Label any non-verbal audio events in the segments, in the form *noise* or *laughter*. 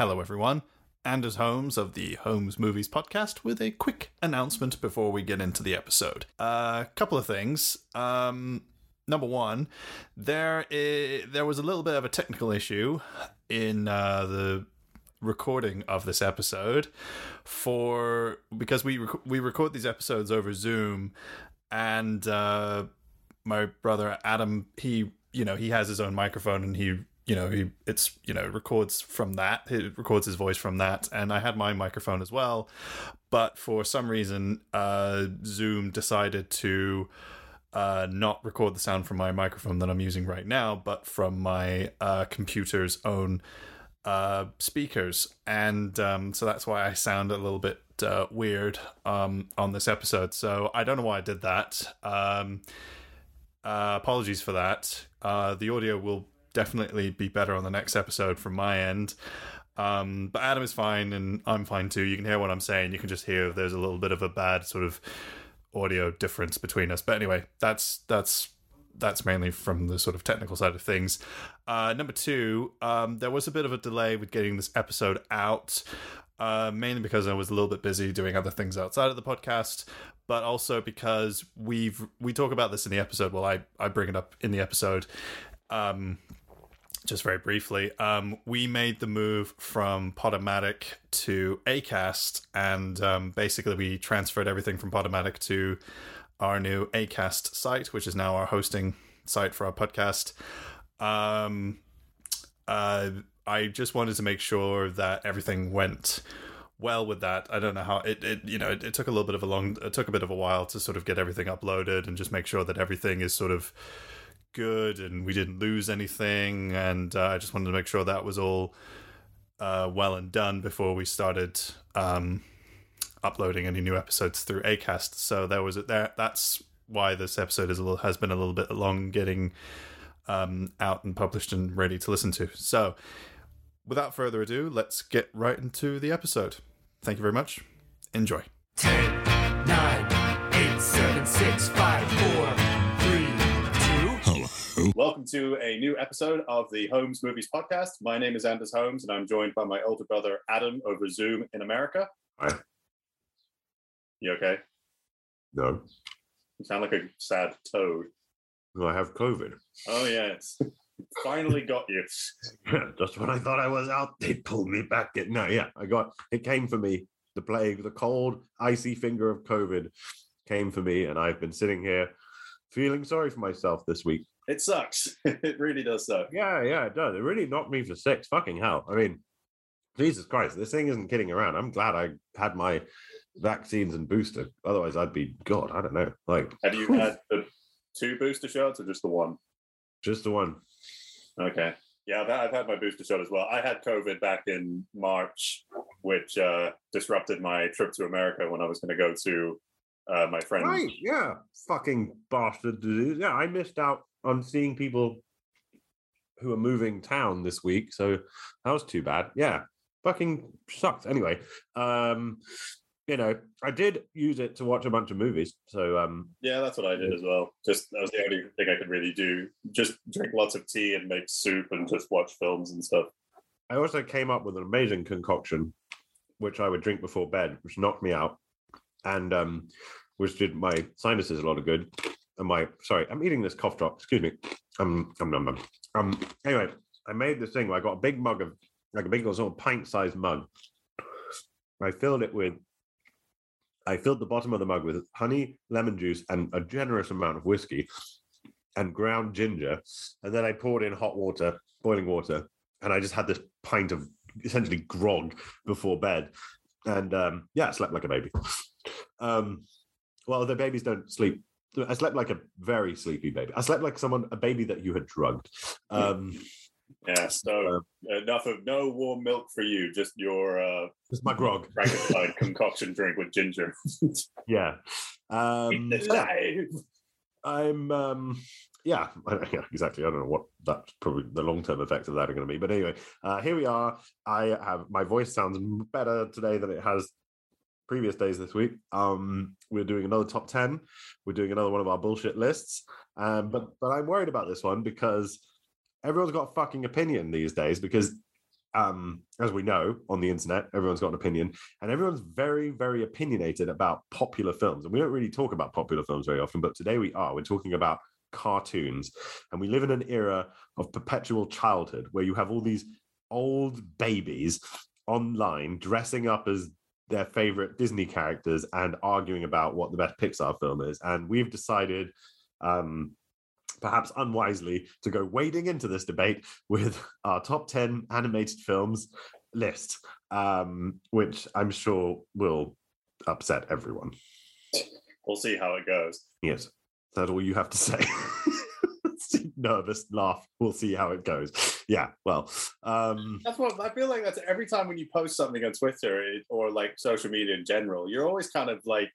Hello, everyone. Anders Holmes of the Holmes Movies podcast with a quick announcement before we get into the episode. A uh, couple of things. Um, number one, there there was a little bit of a technical issue in uh, the recording of this episode for because we rec- we record these episodes over Zoom and uh, my brother Adam he you know he has his own microphone and he you know he it's you know records from that it records his voice from that and I had my microphone as well but for some reason uh, Zoom decided to uh, not record the sound from my microphone that I'm using right now, but from my uh, computer's own uh, speakers, and um, so that's why I sound a little bit uh, weird um, on this episode. So I don't know why I did that. Um, uh, apologies for that. Uh, the audio will definitely be better on the next episode from my end. Um, but Adam is fine, and I'm fine too. You can hear what I'm saying. You can just hear there's a little bit of a bad sort of audio difference between us. But anyway, that's that's that's mainly from the sort of technical side of things. Uh, number two, um, there was a bit of a delay with getting this episode out, uh, mainly because I was a little bit busy doing other things outside of the podcast, but also because we've we talk about this in the episode. Well, I I bring it up in the episode. Um, just very briefly, um, we made the move from Podomatic to Acast, and um, basically we transferred everything from Podomatic to our new Acast site, which is now our hosting site for our podcast. Um, uh, I just wanted to make sure that everything went well with that. I don't know how it, it you know, it, it took a little bit of a long, it took a bit of a while to sort of get everything uploaded and just make sure that everything is sort of good and we didn't lose anything. And uh, I just wanted to make sure that was all uh, well and done before we started um, uploading any new episodes through Acast. So there was there. That's why this episode is a little has been a little bit long getting um, out and published and ready to listen to. So without further ado, let's get right into the episode. Thank you very much. Enjoy. 10, 9, 8, 7, 6, 5, 4, 3, 2. Welcome to a new episode of the Holmes Movies Podcast. My name is Anders Holmes, and I'm joined by my older brother Adam over Zoom in America. Hi. You okay? No, You sound like a sad toad. no, I have COVID. Oh yes, finally got you. *laughs* Just when I thought I was out, they pulled me back in. No, yeah, I got it. Came for me. The plague, the cold, icy finger of COVID came for me, and I've been sitting here feeling sorry for myself this week. It sucks. *laughs* it really does suck. Yeah, yeah, it does. It really knocked me for six. Fucking hell. I mean, Jesus Christ, this thing isn't kidding around. I'm glad I had my vaccines and booster. Otherwise, I'd be God. I don't know. Like, Have you had the two booster shots or just the one? just the one. Okay. Yeah, I've had, I've had my booster shot as well. I had COVID back in March, which uh, disrupted my trip to America when I was going to go to uh, my friend's Right, yeah. Fucking bastard disease. Yeah, I missed out on seeing people who are moving town this week, so that was too bad. Yeah. Fucking sucks. Anyway, um, you know, I did use it to watch a bunch of movies. So um Yeah, that's what I did as well. Just that was the only thing I could really do. Just drink lots of tea and make soup and just watch films and stuff. I also came up with an amazing concoction, which I would drink before bed, which knocked me out, and um, which did my sinuses a lot of good. My sorry, I'm eating this cough drop. Excuse me. Um, um, um, um, um anyway, I made this thing. Where I got a big mug of like a big sort of pint-sized mug. I filled it with. I filled the bottom of the mug with honey, lemon juice, and a generous amount of whiskey, and ground ginger, and then I poured in hot water, boiling water, and I just had this pint of essentially grog before bed, and um, yeah, I slept like a baby. Um, well, the babies don't sleep. I slept like a very sleepy baby. I slept like someone, a baby that you had drugged. Um, Yeah, so enough of no warm milk for you, just your uh, it's my grog. Frankenstein *laughs* concoction drink with ginger. Yeah. Um, It's so yeah, live. I'm um yeah, yeah, exactly. I don't know what that's probably the long term effects of that are going to be, but anyway, uh, here we are. I have my voice sounds better today than it has previous days this week. Um, we're doing another top ten. We're doing another one of our bullshit lists. Um, but but I'm worried about this one because everyone's got a fucking opinion these days because um, as we know on the internet, everyone's got an opinion, and everyone's very, very opinionated about popular films. And we don't really talk about popular films very often, but today we are. We're talking about cartoons, and we live in an era of perpetual childhood where you have all these old babies online dressing up as their favorite Disney characters and arguing about what the best Pixar film is. And we've decided, um, perhaps unwisely, to go wading into this debate *laughs* with our top 10 animated films list, um, which I'm sure will upset everyone. We'll see how it goes. Yes, that's all you have to say. *laughs* Nervous laugh. We'll see how it goes. *laughs* Yeah, well, um, That's what I feel like. That's every time when you post something on Twitter it, or like social media in general, you're always kind of like.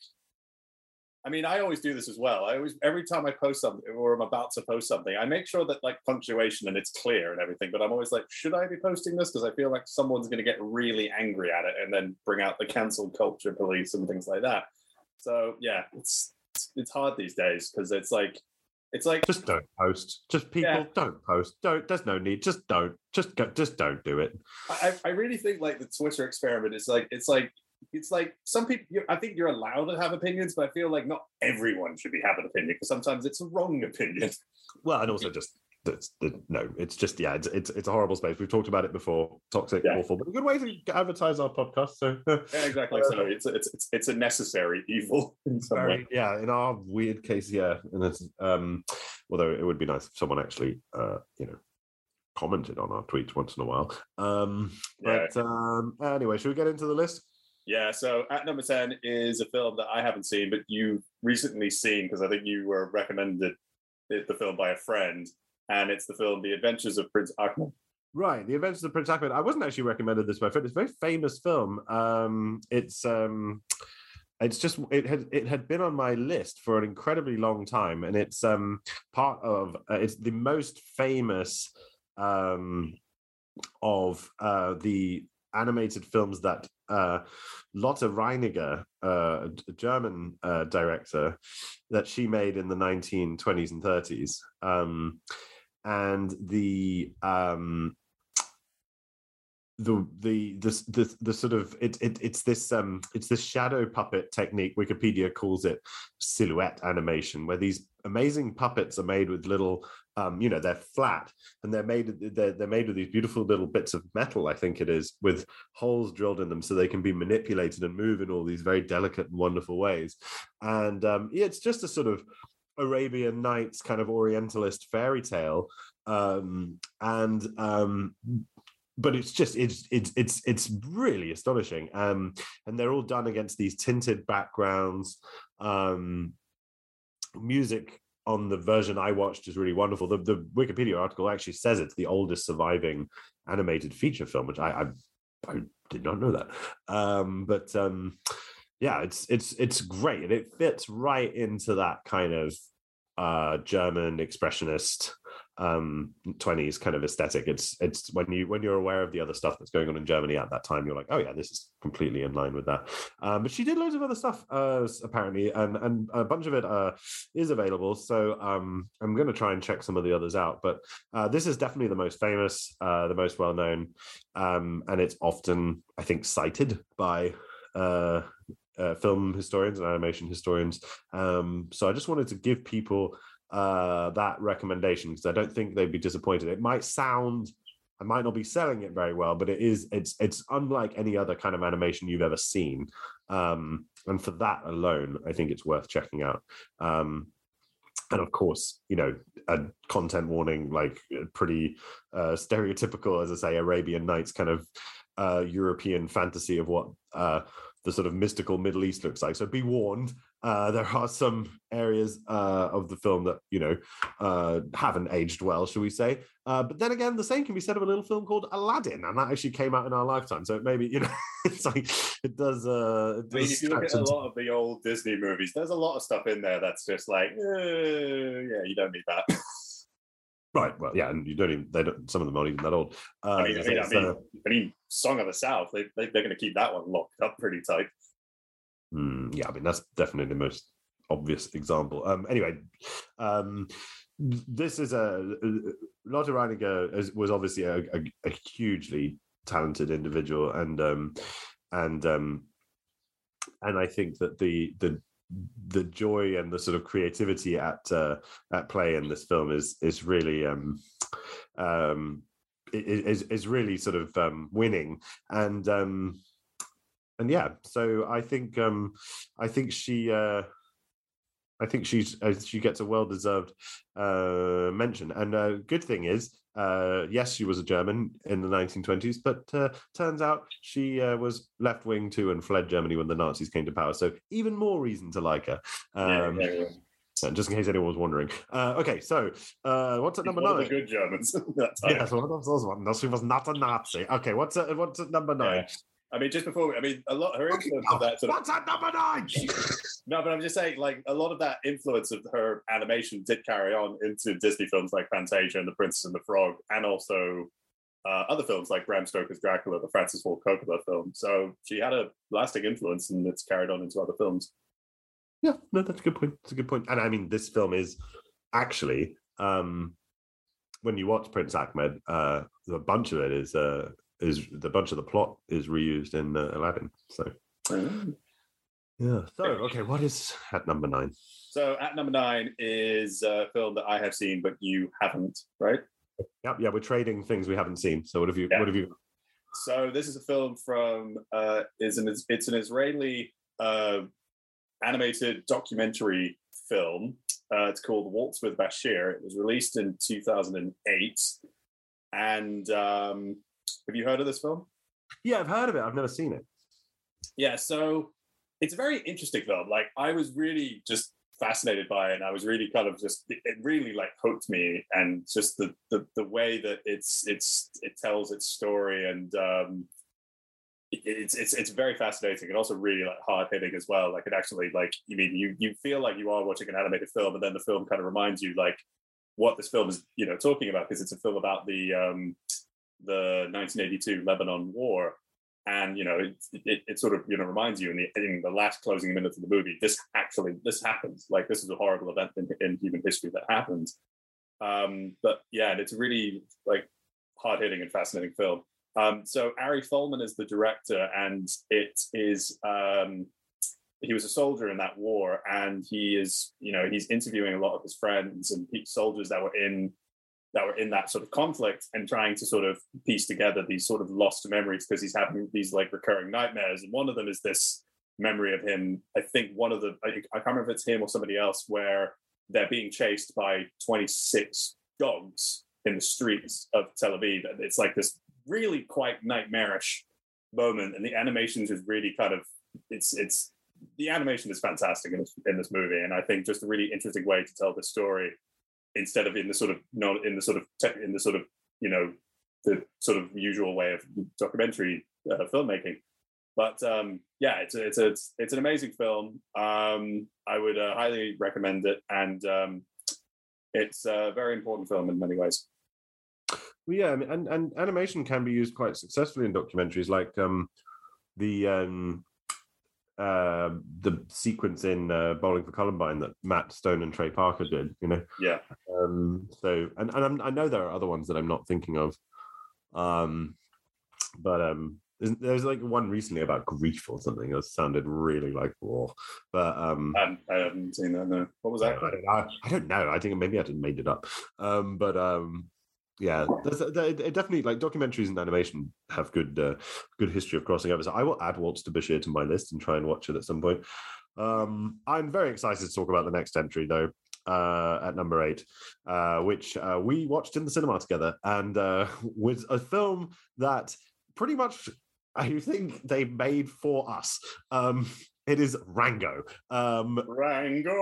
I mean, I always do this as well. I always every time I post something or I'm about to post something, I make sure that like punctuation and it's clear and everything. But I'm always like, should I be posting this? Because I feel like someone's going to get really angry at it and then bring out the cancel culture police and things like that. So yeah, it's it's, it's hard these days because it's like it's like just don't post. Just people Yeah. don't post. Don't. There's no need. Just don't. Just go. Just don't do it. I, I really think like the Twitter experiment is like it's like it's like some people. I think you're allowed to have opinions, but I feel like not everyone should be having an opinion because sometimes it's a wrong opinion. Well, and also just that's the no. It's just yeah. It's, it's it's a horrible space. We've talked about it before. Toxic, Yeah. awful, but a good way to advertise our podcast. So Yeah, exactly. So *laughs* it's it's it's, it's a necessary evil *laughs* in some way. Yeah, in our weird case, yeah, and it's um, although it would be nice if someone actually, uh, you know, commented on our tweets once in a while. Um, Yeah. but um, anyway, should we get into the list? Yeah. So at number ten is a film that I haven't seen, but you recently seen because I think you were recommended it, the film by a friend, and it's the film The Adventures of Prince Ahmed. Right, The Adventures of Prince Ahmed. I wasn't actually recommended this by a friend. It's a very famous film. Um, it's um, it's just it had it had been on my list for an incredibly long time, and it's um part of uh, it's the most famous um of uh the animated films that uh Lotte Reiniger, uh, a German uh, director, that she made in the 1920s and 30s. Um, and the um, the the the the, the sort of it, it it's this um it's this shadow puppet technique wikipedia calls it silhouette animation where these amazing puppets are made with little um you know they're flat and they're made they're, they're made with these beautiful little bits of metal i think it is with holes drilled in them so they can be manipulated and move in all these very delicate and wonderful ways. And um yeah, it's just a sort of arabian nights kind of orientalist fairy tale um and um but it's just it's it's it's it's really astonishing. Um and they're all done against these tinted backgrounds. Um music on the version i watched is really wonderful. The, the wikipedia article actually says it's the oldest surviving animated feature film which i i, I did not know that. Um but um yeah it's it's it's great and it fits right into that kind of uh german expressionist um 20s kind of aesthetic. It's it's when you when you're aware of the other stuff that's going on in germany at that time you're like oh yeah this is completely in line with that. Um but she did loads of other stuff uh apparently and and a bunch of it uh is available so um i'm going to try and check some of the others out but uh this is definitely the most famous uh the most well known um and it's often i think cited by uh uh, film historians and animation historians. Um, so I just wanted to give people uh, that recommendation because I don't think they'd be disappointed. It might sound, I might not be selling it very well, but it is. It's it's unlike any other kind of animation you've ever seen, um, and for that alone, I think it's worth checking out. Um, and of course, you know, a content warning, like pretty uh, stereotypical, as I say, Arabian Nights kind of uh, European fantasy of what uh, the sort of mystical Middle East looks like. So be warned. Uh, there are some areas uh, of the film that you know uh, haven't aged well, shall we say? Uh, but then again, the same can be said of a little film called Aladdin, and that actually came out in our lifetime. So maybe you know, *laughs* it's like it does. Uh, it I mean, if you look at a lot of the old Disney movies, there's a lot of stuff in there that's just like, yeah, you don't need that. *laughs* right. Well, yeah, and you don't even. They don't. Some of them aren't even that old. Uh, I mean, I mean, I mean, uh, I mean, Song of the South, they, they they're going to keep that one locked up pretty tight. Hmm, yeah, I mean that's definitely the most obvious example. Um, anyway, um, this is a Lotte Reiniger is, was obviously a, a, a hugely talented individual, and um, and um, and I think that the the the joy and the sort of creativity at uh, at play in this film is is really um, um, is is really sort of um, winning and um, and yeah. So I think um, I think she. Uh, I think she's uh, she gets a well deserved uh, mention. And uh, good thing is, uh, yes, she was a German in the 1920s, but uh, turns out she uh, was left wing too and fled Germany when the Nazis came to power. So even more reason to like her. Um, yeah, yeah. and Just in case anyone was wondering. Uh, okay, so uh, what's at number One of nine? the good Germans. *laughs* that time. Yes, one of those ones. No, she was not a Nazi. Okay, what's at, what's at number nine? I mean, just before, I mean, a lot her influence of that sort of What's at number nine? *laughs* No, but I'm just saying, like a lot of that influence of her animation did carry on into Disney films like Fantasia and The Princess and the Frog, and also uh, other films like Bram Stoker's Dracula, the Francis Ford Coppola film. So she had a lasting influence, and it's carried on into other films. Yeah, no, that's a good point. It's a good point. And I mean, this film is actually, um, when you watch Prince Ahmed, uh, a bunch of it is uh, is the bunch of the plot is reused in uh, Aladdin. So yeah. So okay, what is at number nine? So at number nine is a film that I have seen, but you haven't, right? Yep, yeah, we're trading things we haven't seen. So what have you? Yeah. What have you? So this is a film from uh, is an it's an Israeli uh, animated documentary film. Uh, it's called Waltz with Bashir. It was released in 2008. And um, have you heard of this film? Yeah, I've heard of it. I've never seen it. Yeah, so it's a very interesting film. Like I was really just fascinated by it. And I was really kind of just it, really like hooked me and just the, the the way that it's it's it tells its story and um it's it's it's very fascinating and also really like hard hitting as well. Like it actually like you mean you you feel like you are watching an animated film and then the film kind of reminds you like what this film is you know talking about because it's a film about the um the 1982 Lebanon war. And you know it, it, it sort of you know reminds you in the in the last closing minutes of the movie this actually this happens. Like this is a horrible event in, in human history that happens. Um but yeah and it's a really like hard hitting and fascinating film. Um so ari Folman is the director and it is um he was a soldier in that war and he is you know he's interviewing a lot of his friends and soldiers that were in that were in that sort of conflict and trying to sort of piece together these sort of lost memories because he's having these like recurring nightmares. And one of them is this memory of him. I think one of the, I, I can't remember if it's him or somebody else, where they're being chased by 26 dogs in the streets of Tel Aviv. It's like this really quite nightmarish moment. And the animations is really kind of, it's, it's, the animation is fantastic in this, in this movie. And I think just a really interesting way to tell the story instead of in the sort of not in the sort of te- in the sort of you know the sort of usual way of documentary uh, filmmaking. But um yeah it's a, it's a, it's it's an amazing film. Um i would uh, highly recommend it. And um it's a very important film in many ways. Well, yeah, and, and animation can be used quite successfully in documentaries, like um, the um, uh, the sequence in uh, Bowling for Columbine that Matt Stone and Trey Parker did. You know, yeah um, so and and I'm, I know there are other ones that I'm not thinking of, um, but um, there's, like one recently about grief or something that sounded really like war, but um, um, i haven't seen that no what was I that know. I don't know. I think maybe I just made it up. Um, but um, yeah, it definitely like documentaries and animation have good uh, good history of crossing over. So I will add Waltz to Bashir to my list and try and watch it at some point. Um, I'm very excited to talk about the next entry though. Uh, at number eight, uh, which uh, we watched in the cinema together, and uh, *laughs* was a film that pretty much I think they made for us. Um, it is Rango. Um, rango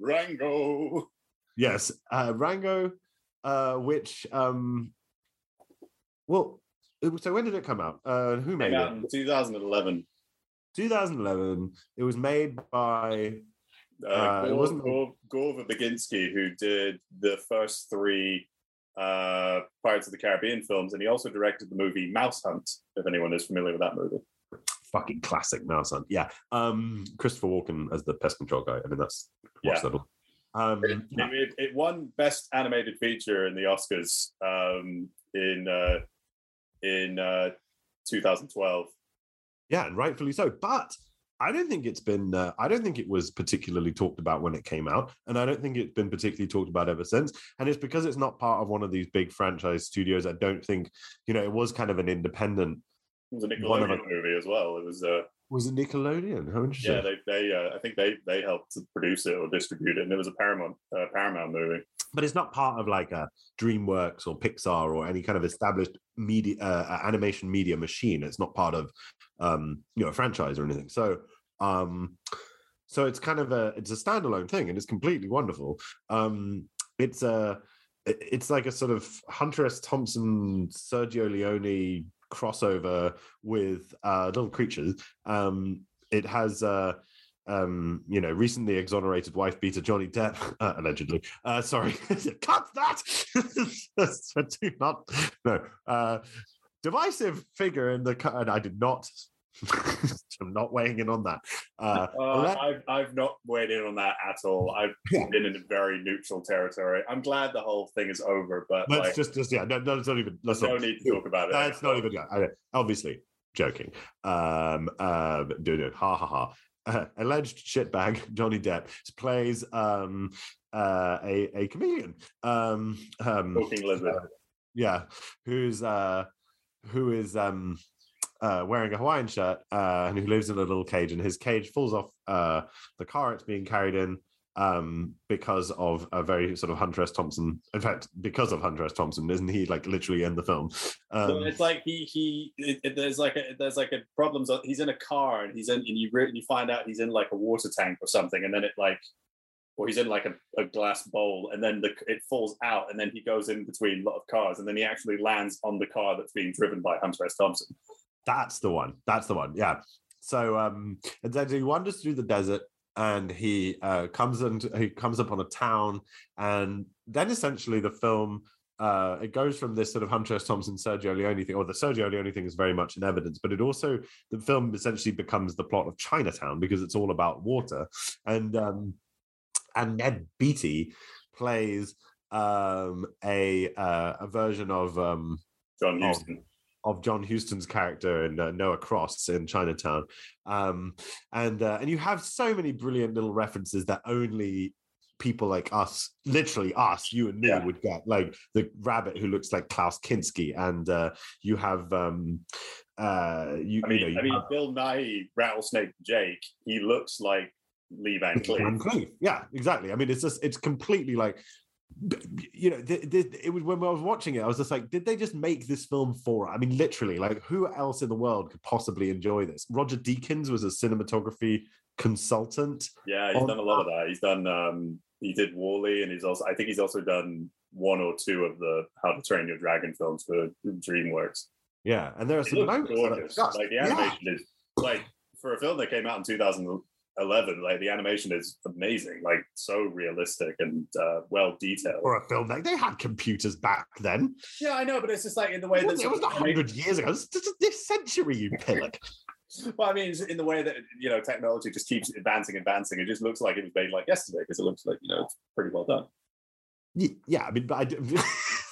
rango Yes, uh, Rango, uh, which um, well, so when did it come out? Uh, who made out it? 2011 2011. It was made by uh, Uh, it wasn't- Gore, Gore Verbinski, who did the first three uh, Pirates of the Caribbean films, and he also directed the movie Mouse Hunt. If anyone is familiar with that movie, fucking classic Mouse Hunt. Yeah, um, Christopher Walken as the pest control guy. I mean, that's Yeah. that all. Um, it, yeah. it, it won Best Animated Feature in the Oscars um, in uh, in uh, 2012. Yeah, and rightfully so. But I don't think it's been. Uh, I don't think it was particularly talked about when it came out, and I don't think it's been particularly talked about ever since. And it's because it's not part of one of these big franchise studios. I don't think you know it was kind of an independent. It was a One of Nickelodeon movie as well. It was, uh, Was it Nickelodeon? How interesting. yeah, they, they, uh, I think they, they helped to produce it or distribute it, and it was a Paramount, uh, Paramount movie. but it's not part of like a DreamWorks or Pixar or any kind of established media uh, animation media machine. It's not part of um, you know a franchise or anything. So um, so it's kind of a it's a standalone thing, and it's completely wonderful. Um, it's a it's like a sort of Hunter S. Thompson, Sergio Leone crossover with uh, little creatures. Um, it has. Uh, um, you know, recently exonerated wife beater Johnny Depp, *laughs* uh, allegedly. Uh, sorry, *laughs* cut that. *laughs* Do not, no, uh, divisive figure in the. And I did not. *laughs* I'm not weighing in on that. Uh, Uh, alle- I've, I've not weighed in on that at all. I've Yeah. been in a very neutral territory. I'm glad the whole thing is over, but let's like, just, just, yeah, no, no, not even. Let's no not. need to talk about it. That's not even. Yeah, obviously joking. Um, um, do do ha ha ha. Uh, alleged shitbag *laughs* Johnny Depp plays um uh a a chameleon um um Talking lizard. yeah who's uh who is um uh wearing a hawaiian shirt uh and who lives in a little cage and his cage falls off uh the car it's being carried in um because of a very sort of hunter s thompson in fact because of hunter s thompson isn't he like literally in the film So um it's like he he it, it- there's like a there's like a problems. He's in a car and he's in and you re- you find out he's in like a water tank or something, and then it like or he's in like a, a glass bowl, and then the it falls out, and then he goes in between a lot of cars, and then he actually lands on the car that's being driven by Hunter S. Thompson. That's the one. That's the one. Yeah. So um and then he wanders through the desert and he uh comes and he comes up on a town and then essentially the film uh it goes from this sort of Hunter S. Thompson Sergio Leone thing, or the Sergio Leone thing is very much in evidence, but it also the film essentially becomes the plot of Chinatown because it's all about water. And um and Ned Beatty plays um a uh, a version of um John Oh. Huston. of John Huston's character in uh, Noah Cross in Chinatown, um, and uh, and you have so many brilliant little references that only people like us, literally us, you and me, Yeah. would get. Like the rabbit who looks like Klaus Kinski, and uh, you have um, uh, you, I mean, you know, I mean, Bill Nighy, Rattlesnake Jake, he looks like Lee Van have Van Cleef. Cleef. Yeah, exactly. I mean, it's just it's completely like you know th- th- it was when I was watching it I was just like did they just make this film for I mean literally like who else in the world could possibly enjoy this Roger Deakins was a cinematography consultant Yeah, he's On- done a lot of that. He's done um he did WALL-E and he's also I think he's also done one or two of the How to Train Your Dragon films for DreamWorks. yeah and there are some moments that are gorgeous. just- Like the yeah. animation is like for a film that came out in 2011, like the animation is amazing, like so realistic and uh, well detailed. for a film like they had computers back then Yeah, I know, but it's just like in the way it that it was a hundred years ago it's this century you *laughs* pillock Well, I mean, in the way that you know technology just keeps advancing, advancing. It just looks like it was made like yesterday because it looks like you know it's pretty well done. Yeah, I mean, but I do,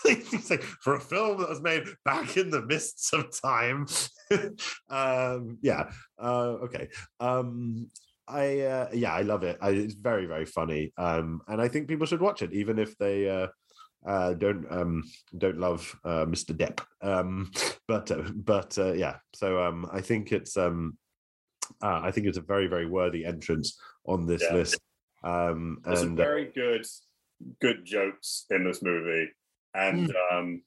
it's like, for a film that was made back in the mists of time. *laughs* um, yeah, uh, okay. Um, I uh, yeah, I love it. I, it's very very funny, um, and I think people should watch it, even if they uh, uh, don't um, don't love uh, Mr. Depp. Um, *laughs* but uh, but uh, yeah, so um, I think it's um, uh, I think it's a very very worthy entrance on this Yeah. list. Um, There's some and uh, very good, good jokes in this movie, and Hmm. um,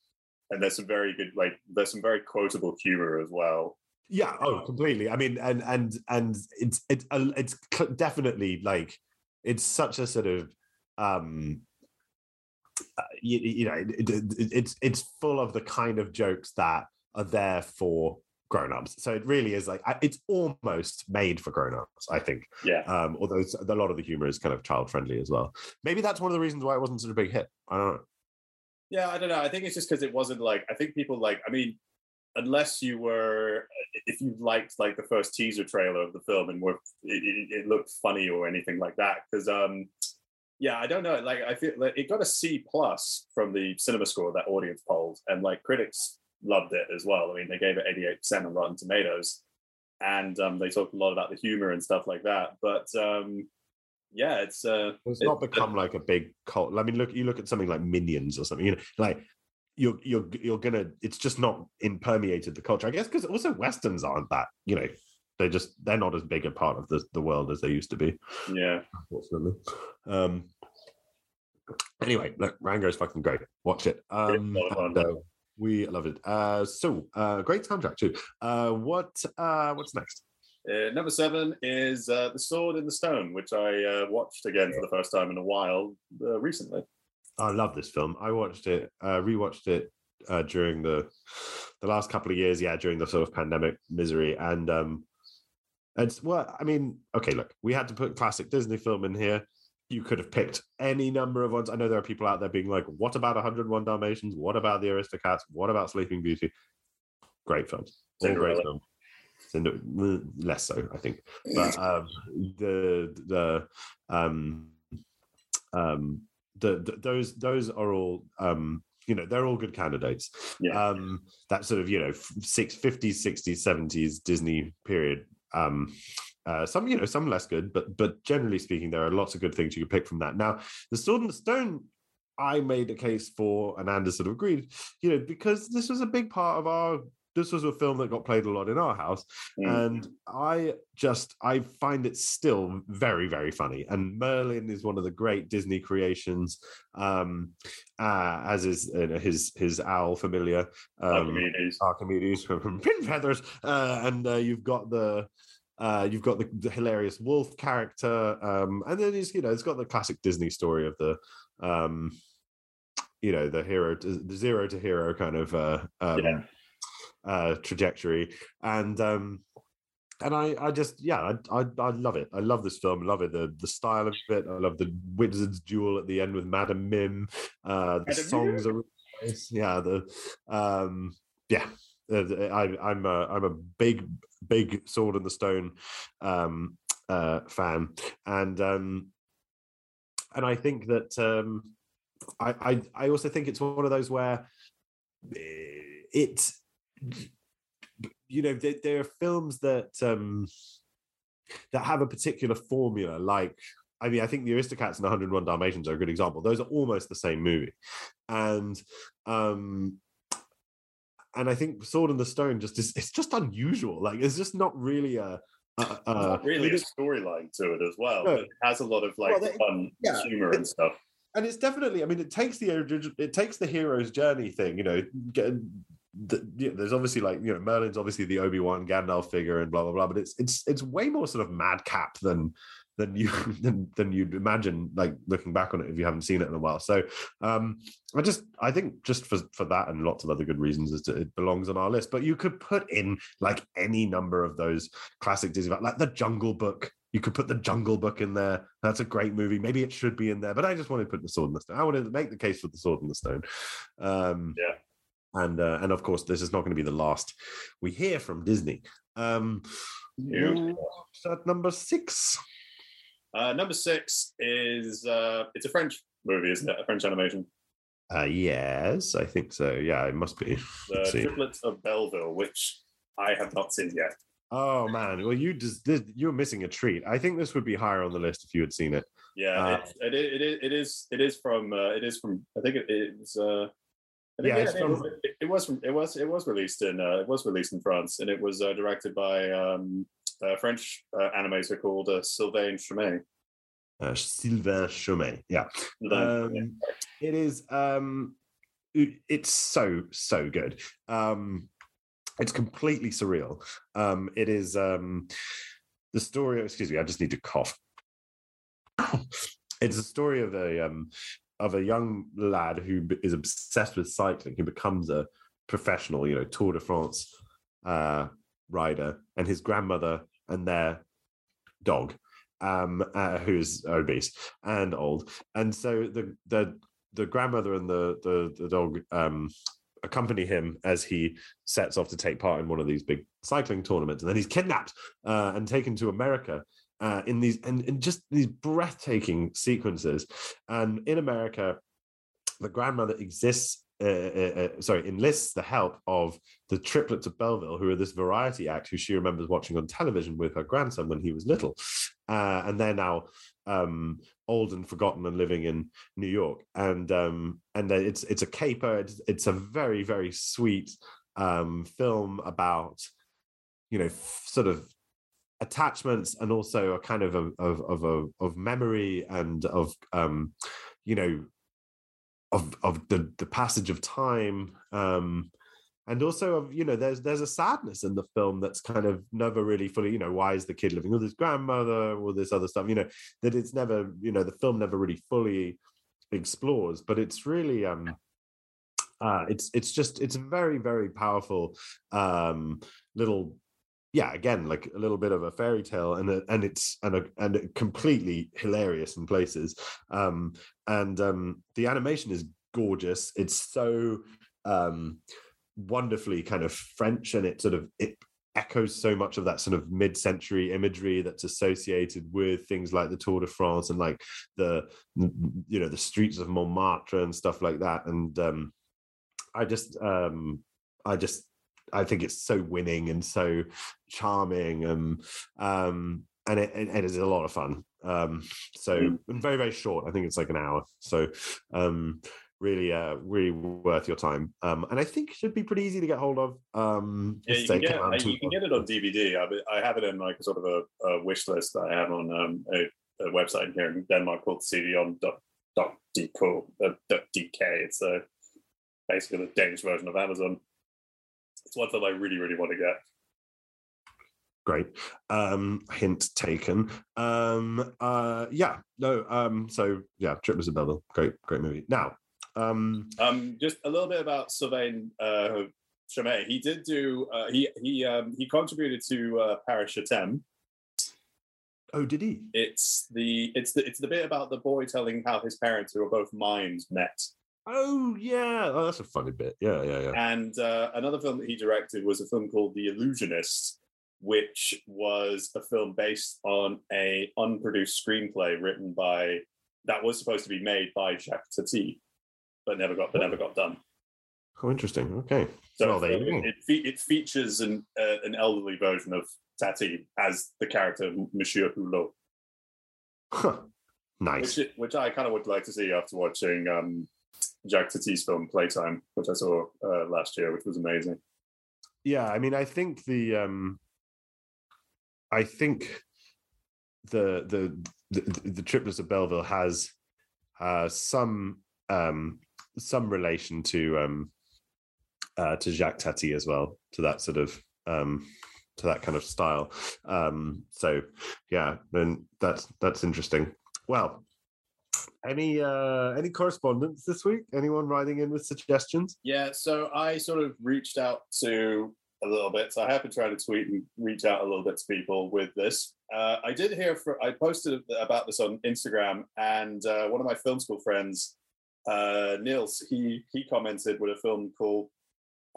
and there's some very good like there's some very quotable humor as well. Yeah, oh, completely. I mean, and and and it's it's a, it's definitely like it's such a sort of um uh, you, you know it, it, it- it's it's full of the kind of jokes that are there for grown-ups so it really is like it's almost made for grown-ups i think Yeah, um although a lot of the humor is kind of child friendly as well maybe that's one of the reasons why it wasn't such a big hit i don't know yeah. I don't know. I think it's just because it wasn't like I think people like. I mean, unless you were if you liked like the first teaser trailer of the film and were it, it, it looked funny or anything like that because um yeah i don't know like i feel like it got a c plus from the cinema score that audience polled and like critics loved it as well. I mean, they gave it 88% on Rotten Tomatoes, and um, they talked a lot about the humor and stuff like that. But um, yeah, it's uh, It's it- not become like a big cult. I mean, look, you look at something like Minions or something. You know, like you're you're you're gonna. It's just not impermeated the culture. I guess because also westerns aren't that. You know, they're just they're not as big a part of the the world as they used to be. yeah. Unfortunately. Um. Anyway, look, Rango's fucking great. Watch it. Um, and, uh, we love it. Uh, so uh, great soundtrack too. Uh, what uh, what's next? Uh, number seven is uh, The Sword in the Stone, which I uh, watched again for the first time in a while uh, recently. I love this film. I watched it, uh, rewatched it uh, during the the last couple of years. Yeah, during the sort of pandemic misery, and um, it's well, I mean, okay, look, we had to put classic Disney film in here. You could have picked any number of ones. I know there are people out there being like, "What about 101 Dalmatians? What about the Aristocats? What about Sleeping Beauty?" Great films, all great films. Cinder- mm, less so, I think. But um, the the um, um, the, the those those are all um, you know they're all good candidates. Yeah. Um, that sort of you know six, 50s, 60s, 70s Disney period. Um, uh, some you know some less good, but but generally speaking, there are lots of good things you could pick from that. Now, the Sword and the Stone. I made a case for, and Anders sort of agreed, you know, because this was a big part of our. This was a film that got played a lot in our house, Mm. and I just I find it still very very funny. And Merlin is one of the great Disney creations, um, uh, as is uh, his his owl familiar, um, Archimedes. Archimedes from Pin Feathers, uh, and uh, you've got the. Uh, you've got the, the hilarious wolf character, um, and then it's you know it's got the classic Disney story of the, um, you know the hero, to, the zero to hero kind of uh, um, Yeah. Uh, trajectory, and um, and I, I just yeah I, I I love it. I love this film. I love it. The the style of it. I love the wizard's duel at the end with Madame Mim. Uh, the Madame songs are nice. yeah the um yeah. Uh, I, I'm a I'm a big big Sword in the Stone um, uh, fan, and um, and I think that um, I, I I also think it's one of those where eh, it you know there, there are films that um that have a particular formula like i mean i think the aristocats and 101 dalmatians are a good example those are almost the same movie and um and i think sword and the stone just is it's just unusual like it's just not really a a, There's a not really a storyline to it as well. No. It has a lot of like Well, they- fun yeah, humor and stuff. and it's definitely i mean it takes the origi- it takes the hero's journey thing you know get, the, there's obviously like you know merlin's obviously the obi-wan gandalf figure and blah blah blah but it's it's it's way more sort of madcap than than you *laughs* than, than you'd imagine like looking back on it if you haven't seen it in a while so um i just i think just for for that and lots of other good reasons is it belongs on our list but you could put in like any number of those classic disney like the jungle book you could put the Jungle Book in there. That's a great movie. Maybe it should be in there, but I just wanted to put the Sword in the Stone. I wanted to make the case for the Sword in the Stone. Um, Yeah. And uh, and of course, this is not going to be the last we hear from Disney. Um, what's at number six. Uh, number six is uh, it's a French movie, isn't it? A French animation. Uh, yes, I think so. Yeah, it must be. The. *laughs* Triplets of Belleville, which I have not seen yet. Oh man, well you just you're missing a treat. I think this would be higher on the list if you had seen it. Yeah, Uh, it's, it, is- it, is, it is. It is from. Uh, it is from. I think it is. Uh, Yeah, it, it's it was, it, was. It was. It was released in. Uh, it was released in France, and it was uh, directed by um, a French uh, animator called uh, Sylvain Chemet. Uh, Sylvain Chomet. Yeah. Um, it is um it- it's so so good um it's completely surreal um it is um the story excuse me i just need to cough *laughs* it's a story of a um of a young lad who is obsessed with cycling who becomes a professional you know tour de france uh rider and his grandmother and their dog um uh, who's obese and old. And so the the the grandmother and the the, the dog um accompany him as he sets off to take part in one of these big cycling tournaments. And then he's kidnapped uh, and taken to america uh, in these and in just these breathtaking sequences and in america the grandmother exists uh, uh, uh, sorry, enlists the help of the triplets of Belleville, who are this variety act who she remembers watching on television with her grandson when he was little, uh, and they're now um, old and forgotten and living in New York. And um, and it's it's a caper. It's it's a very very sweet um, film about you know f- sort of attachments and also a kind of a, of of a, of memory and of um, you know of of the the passage of time um and also of you know there's there's a sadness in the film that's kind of never really fully you know why is the kid living with his grandmother or this other stuff you know that it's never you know the film never really fully explores but it's really um uh it's it's just it's a very very powerful um little yeah again like a little bit of a fairy tale and a, and it's and a, and completely hilarious in places um and um the animation is gorgeous. It's so um wonderfully kind of french and it sort of it echoes so much of that sort of mid-century imagery that's associated with things like the Tour de France and like the you know the streets of Montmartre and stuff like that and um I just um I just I think it's so winning and so charming and um and it, it, it is a lot of fun. Um so Mm. and very very short. I think it's like an hour. So um really uh really worth your time. Um and I think it should be pretty easy to get hold of. Um Yeah, you can get came out I- in you can get it on DVD. I, I have it in like sort of a, a wish list that I have on um, a, a website here in Denmark called cdon.dk. Uh, .dk. It's a, basically the Danish version of Amazon. It's one that I really, really want to get. great um hint taken um uh yeah no um so yeah triplets of Belleville great great movie now um Um, just a little bit about Sylvain uh, Chomet. He did do. Uh, he he um, he contributed to uh, Paris t'aime. oh did he It's the it's the it's the bit about the boy telling how his parents, who are both mimes, met. Oh yeah. Oh that's a funny bit. Yeah yeah yeah. And uh, another film that he directed was a film called The Illusionist, which was a film based on a unproduced screenplay written by that was supposed to be made by Jacques Tati, but never got but never got done. oh interesting. Okay. So well there it, it, it features an uh, an elderly version of Tati as the character Monsieur Hulot, Huh. nice. Which which I kind of would like to see after watching um, Jacques Tati's film Playtime, which I saw uh, last year, which was amazing. yeah i mean i think the um i think the the the, the triplets of belleville has uh some um some relation to um uh to jacques tati as well to that sort of um to that kind of style um so yeah then that's that's interesting well any uh any correspondence this week anyone writing in with suggestions Yeah, so I sort of reached out to a little bit. So I have been trying to tweet and reach out a little bit to people with this. Uh, I did hear for I posted about this on Instagram, and uh, one of my film school friends, uh, Nils, he he commented with a film called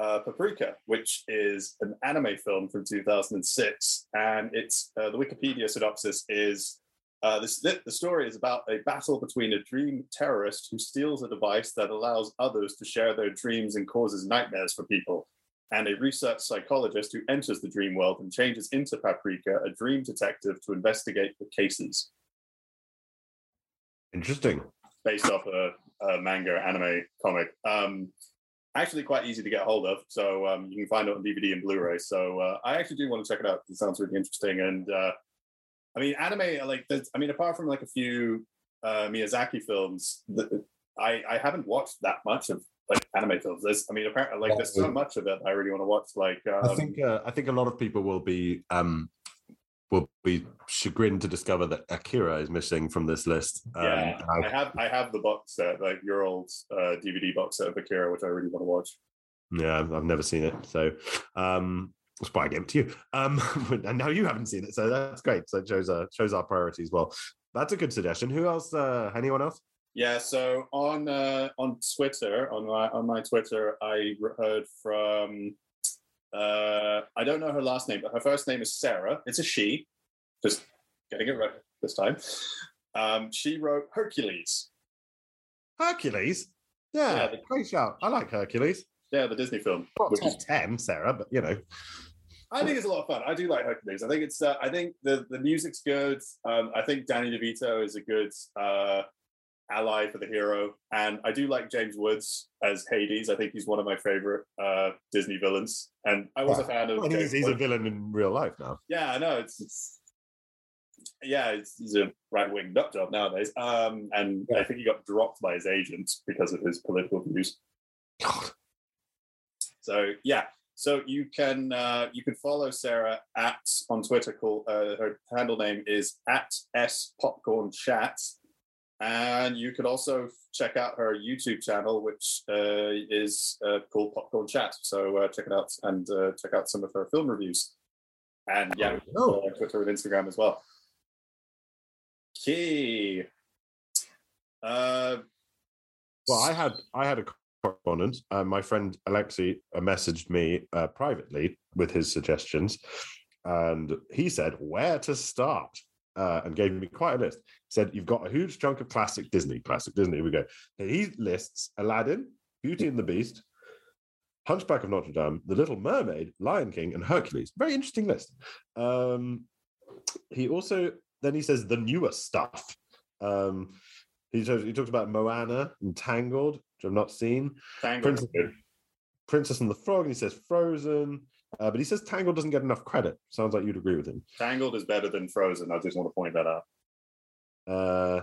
uh, Paprika, which is an anime film from 2006, and it's uh, the Wikipedia synopsis is. Uh, this, the story is about a battle between a dream terrorist who steals a device that allows others to share their dreams and causes nightmares for people, and a research psychologist who enters the dream world and changes into Paprika, a dream detective, to investigate the cases interesting based off a, a manga anime comic. Um, actually, quite easy to get hold of, so um, you can find it on DVD and Blu-ray. So uh, I actually do want to check it out. It sounds really interesting, and uh, I mean, anime like I mean, apart from like a few uh, Miyazaki films, the, I I haven't watched that much of like anime films. There's, I mean, apparently, like there's so much of it I really want to watch. Like, um, I think uh, I think a lot of people will be um, will be chagrined to discover that Akira is missing from this list. Um, yeah, I I- have I have the box set, like your old uh, DVD box set of Akira, which I really want to watch. yeah, I've never seen it, so um, that's why I gave it to you. Um, *laughs* and now you haven't seen it, so that's great. So it shows uh, shows our priorities well. That's a good suggestion. Who else? Uh, anyone else? Yeah, so on uh, on Twitter, on my on my Twitter, I heard from uh, I don't know her last name, but her first name is Sarah. It's a she. Just getting it right this time. Um, she wrote Hercules. Hercules. Yeah, Yeah, the- great shout. I like Hercules. Yeah, the Disney film. Not which top is- ten, Sarah, but you know. I think it's a lot of fun. I do like Hercules. I think it's. Uh, I think the the music's good. Um, I think Danny DeVito is a good uh, ally for the hero, and I do like James Woods as Hades. I think he's one of my favorite uh, Disney villains, and I was a fan of. Well, he's, he's a villain in real life now. Yeah, I know. It's, it's yeah, it's, he's a right wing nut job nowadays. Um, and I think he got dropped by his agent because of his political views. God. So yeah, so you can uh, you can follow Sarah at on Twitter. Called uh, her handle name is at s popcorn chat, and you can also check out her YouTube channel, which uh, is uh, called Popcorn Chat. So uh, check it out and uh, check out some of her film reviews. And yeah, Oh. follow her on Twitter and Instagram as well. Key. Uh, Well, I had I had a correspondent. Uh, my friend Alexi uh, messaged me uh, privately with his suggestions, and he said where to start, uh, and gave me quite a list. He said you've got a huge chunk of classic Disney, classic Disney. Here we go. He lists Aladdin, Beauty and the Beast, Hunchback of Notre Dame, The Little Mermaid, Lion King, and Hercules. Very interesting list. Um, he also then he says the newer stuff. Um, he talks, he talks about Moana and Tangled, which I've not seen. Princess, Princess and the Frog, and he says Frozen. Uh, but he says Tangled doesn't get enough credit. Sounds like you'd agree with him. Tangled is better than Frozen. I just want to point that out. Uh,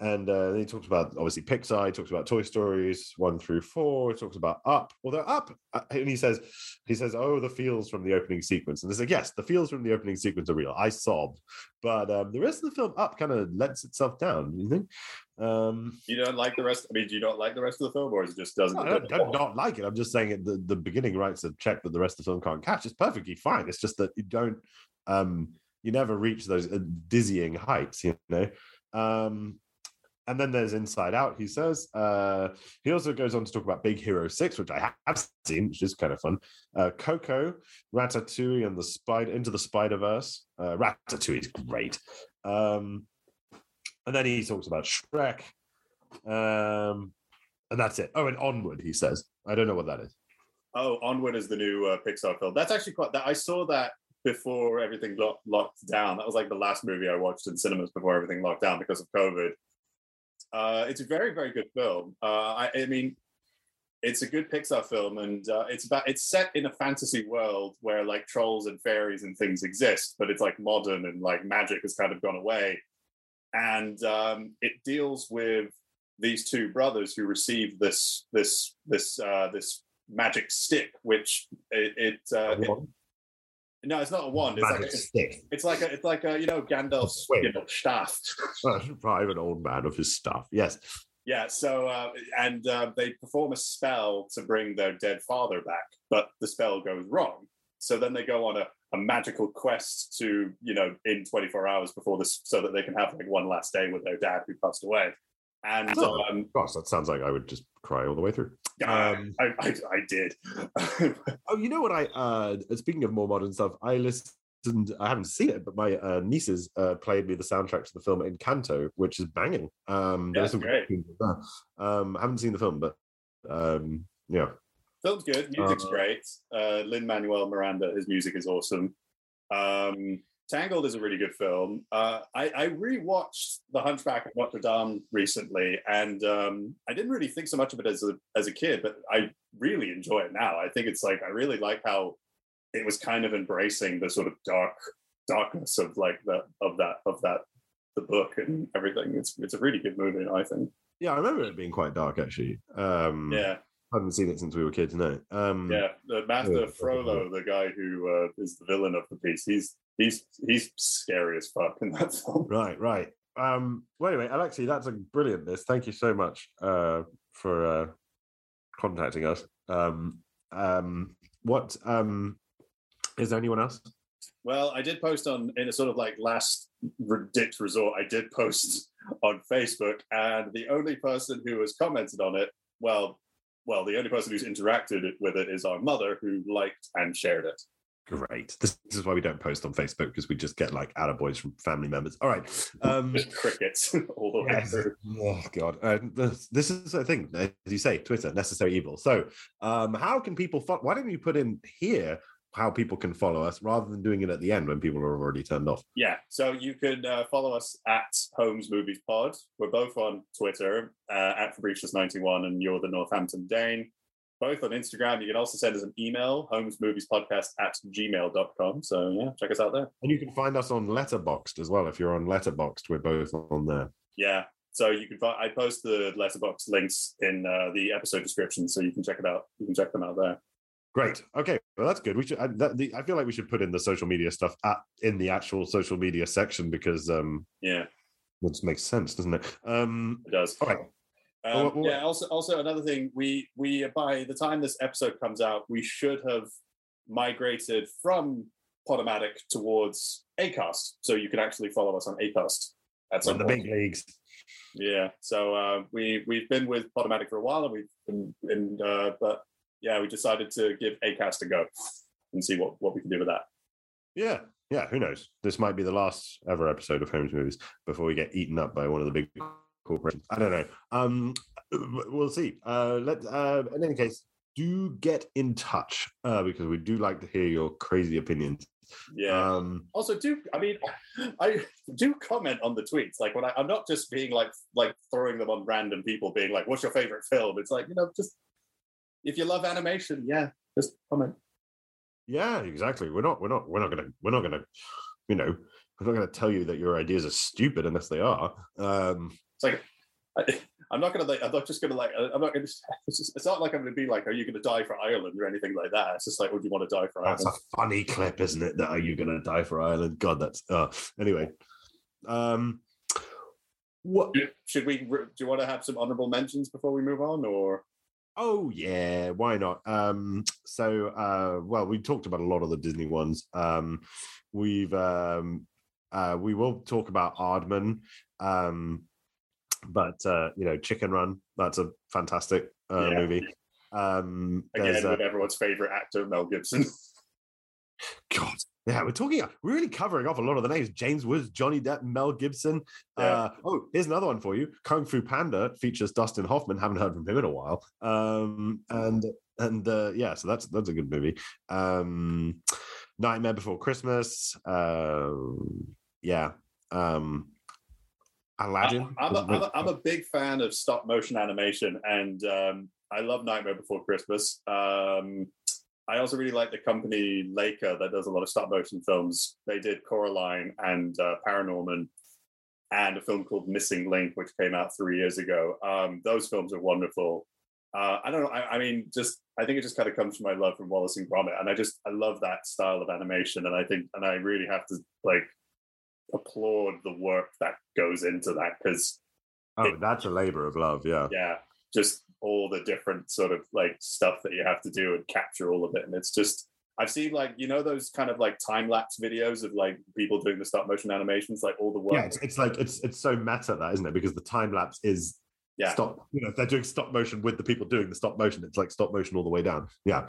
and uh, he talks about obviously Pixar. He talks about Toy Stories one through four. He talks about Up. Although Up, uh, and he says, he says, oh, the feels from the opening sequence. And it's like, yes, the feels from the opening sequence are real. I sobbed, but um, the rest of the film Up kind of lets itself down. Do you think? Um, You don't like the rest? I mean, you do you not like the rest of the film, or is it just doesn't? No, I don't, don't not like it. I'm just saying it. The, the beginning writes a check that the rest of the film can't catch. It's perfectly fine. It's just that you don't, um, you never reach those uh, dizzying heights, you know. Um, and then there's Inside Out. He says uh, he also goes on to talk about Big Hero Six, which I have seen, which is kind of fun. Uh, Coco, Ratatouille, and the Spider into the Spider Verse. Uh, Ratatouille is great. Um, and then he talks about Shrek. Um, and that's it. Oh, and Onward, he says. I don't know what that is. Oh, Onward is the new uh, Pixar film. That's actually quite. That I saw that before everything got locked down. That was like the last movie I watched in cinemas before everything locked down because of COVID. Uh, it's a very, very good film. Uh, I, I mean, it's a good Pixar film, and uh, it's about it's set in a fantasy world where like trolls and fairies and things exist, but it's like modern and like magic has kind of gone away, and um, it deals with these two brothers who receive this this this uh, this magic stick, which it, it, uh, it no, it's not a wand. It's like a, Magic it's, stick. it's like a, it's like a, you know Gandalf's you know, staff. *laughs* An old man of his stuff. Yes. Yeah, so uh, and uh, they perform a spell to bring their dead father back, but the spell goes wrong. So then they go on a, a magical quest to, you know, in 24 hours before this, so that they can have like one last day with their dad who passed away. And Oh. um, Gosh, that sounds like I would just cry all the way through. Um, I, I, I did. *laughs* Oh, you know what? I uh speaking of more modern stuff, I listened. I haven't seen it, but my uh, nieces uh, played me the soundtrack to the film Encanto, which is banging. Um, Yeah, great. tunes in there. Um, I haven't seen the film, but um, yeah. Film's good. Music's Uh, great. Uh, Lin Manuel Miranda, his music is awesome. Um, Tangled is a really good film. Uh, I, I rewatched The Hunchback of Notre Dame recently, and um, I didn't really think so much of it as a as a kid, but I really enjoy it now. I think it's like I really like how it was kind of embracing the sort of dark darkness of like the of that of that the book and everything. It's it's a really good movie, I think. Yeah, I remember it being quite dark actually. Um, Yeah. I haven't seen it since we were kids. No. Um, Yeah, the Master Yeah. Frollo, the guy who uh, is the villain of the piece, he's he's he's scary as fuck in that film. Right, right. Um, well, anyway, Alexi, that's a brilliant list. Thank you so much uh, for uh, contacting us. Um, um, what um, is there anyone else? Well, I did post on in a sort of like last ditch resort. I did post *laughs* on Facebook, and the only person who has commented on it, well, well, the only person who's interacted with it is our mother, who liked and shared it. Great. This, this is why we don't post on Facebook because we just get like attaboys from family members. All right. Um, *laughs* crickets *laughs* all the way Yes. through. Oh God! Uh, this, this is a thing, as you say, Twitter, necessary evil. So, um, how can people? Fo- why don't you put in here how people can follow us rather than doing it at the end when people are already turned off? Yeah, so you can uh, follow us at Holmes Movies Pod. We're both on Twitter uh, at Fabricius91 and you're the Northampton Dane. Both on Instagram. You can also send us an email, holmesmoviespodcast at gmail.com. So yeah, check us out there. And you can find us on Letterboxd as well. If you're on Letterboxd, we're both on there. Yeah, so you can find, I post the letterbox links in uh, the episode description, so you can check it out. You can check them out there. Great. Okay. Well, that's good. We should. I, that, the, I feel like we should put in the social media stuff at, in the actual social media section because um, Yeah, it makes sense, doesn't it? Um, it does. all right. Um, Oh, yeah. Also, also another thing, we we by the time this episode comes out, we should have migrated from Podomatic towards Acast, so you can actually follow us on Acast That's On the point. big leagues. Yeah. So uh, we we've been with Podomatic for a while, and we've been in, uh, but yeah, we decided to give Acast a go and see what what we can do with that. Yeah, yeah. Who knows? This might be the last ever episode of Holmes Movies before we get eaten up by one of the big corporations. I don't know. Um, we'll see. Uh, let. Uh, in any case, do get in touch uh, because we do like to hear your crazy opinions. Yeah. Um, also do i mean *laughs* i do comment on the tweets like when I, i'm not just being like like throwing them on random people being like what's your favorite film it's like you know just if you love animation yeah just comment yeah, exactly. We're not. We're not. We're not gonna. We're not gonna. You know, we're not gonna tell you that your ideas are stupid unless they are. Um, it's like I, *laughs* i'm not gonna like i'm not just gonna like i'm not gonna *laughs* it's, just, it's not like i'm gonna be like are you gonna die for ireland or anything like that it's just like would you want to die for Ireland?" That's a funny clip, isn't it? That are you going to die for Ireland? God, that's uh. Anyway, um, what? should we do you want to have some honorable mentions before we move on or Oh yeah, why not? Um, so uh, well, we talked about a lot of the Disney ones. Um, we've um, uh, we will talk about Aardman, um, but uh, you know, Chicken Run. That's a fantastic uh, Yeah. movie. Um, again with everyone's favorite actor mel gibson God, yeah, we're talking, we're really covering off a lot of the names. James Woods, Johnny Depp, Mel Gibson. Yeah. Uh, oh, here's another one for you. Kung Fu Panda features Dustin Hoffman. Haven't heard from him in a while. Um, and and uh, yeah, so that's that's a good movie. Um, Nightmare Before Christmas. Um, yeah. Um, Aladdin. I'm a, I'm, a, I'm a big fan of stop motion animation, and um, I love Nightmare Before Christmas. Um, I also really like the company Laika that does a lot of stop motion films. They did Coraline and uh, Paranorman, and a film called Missing Link, which came out three years ago. Um, those films are wonderful. Uh, I don't know. I, I mean, just I think it just kind of comes from my love from Wallace and Gromit, and I just I love that style of animation, and I think and I really have to like applaud the work that goes into that because oh, that's a labor of love. Yeah. yeah, just all the different sort of like stuff that you have to do and capture all of it. And it's just, I've seen like, you know, those kind of like time lapse videos of like people doing the stop motion animations, like all the work. Yeah, it's, it's like it's it's so meta that isn't it? Because the time lapse is yeah, stop. You know, if they're doing stop motion with the people doing the stop motion, it's like stop motion all the way down. Yeah.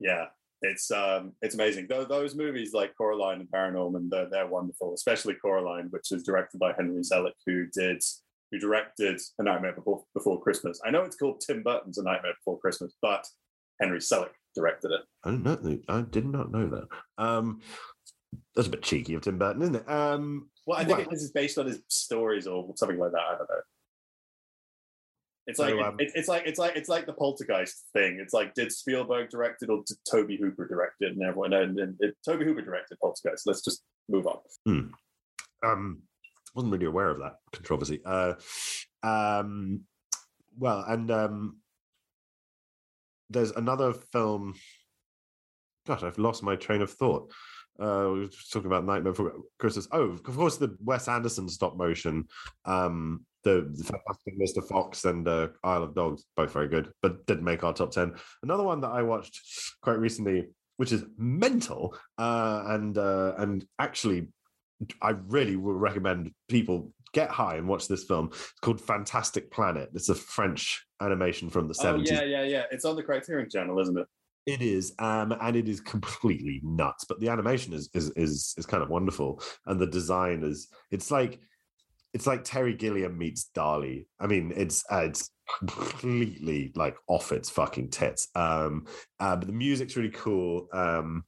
yeah. It's um, it's amazing. Those, those movies like Coraline and Paranorman, they're, they're wonderful. Especially Coraline, which is directed by Henry Selick, who did who directed A Nightmare Before Before Christmas. I know it's called Tim Burton's A Nightmare Before Christmas, but Henry Selick directed it. I didn't know. I did not know that. Um, that's a bit cheeky of Tim Burton, isn't it? Um, Well, I think Right. this is based on his stories or something like that. I don't know. It's like So, um, it- it's like it's like it's like the poltergeist thing. It's like did Spielberg direct it or did Tobe Hooper direct it? And everyone and, and it, Tobe Hooper directed poltergeist. Let's just move on. um, wasn't really aware of that controversy. Uh, um, well, and um, there's another film. Gosh, I've lost my train of thought. Uh, we were talking about Nightmare Before Christmas. Oh, of course, the Wes Anderson stop motion, um, the, the Fantastic Mr. Fox and uh, Isle of Dogs, both very good, but didn't make our top ten. Another one that I watched quite recently, which is mental, uh, and uh, and actually I really would recommend people get high and watch this film. It's called Fantastic Planet. It's a French animation from the Oh seventies. yeah, yeah, yeah. It's on the Criterion Channel, isn't it? It is, um, and it is completely nuts. But the animation is is is is kind of wonderful, and the design is it's like it's like Terry Gilliam meets Dali. I mean, it's uh, it's completely like off its fucking tits. Um, uh, but the music's really cool. Um,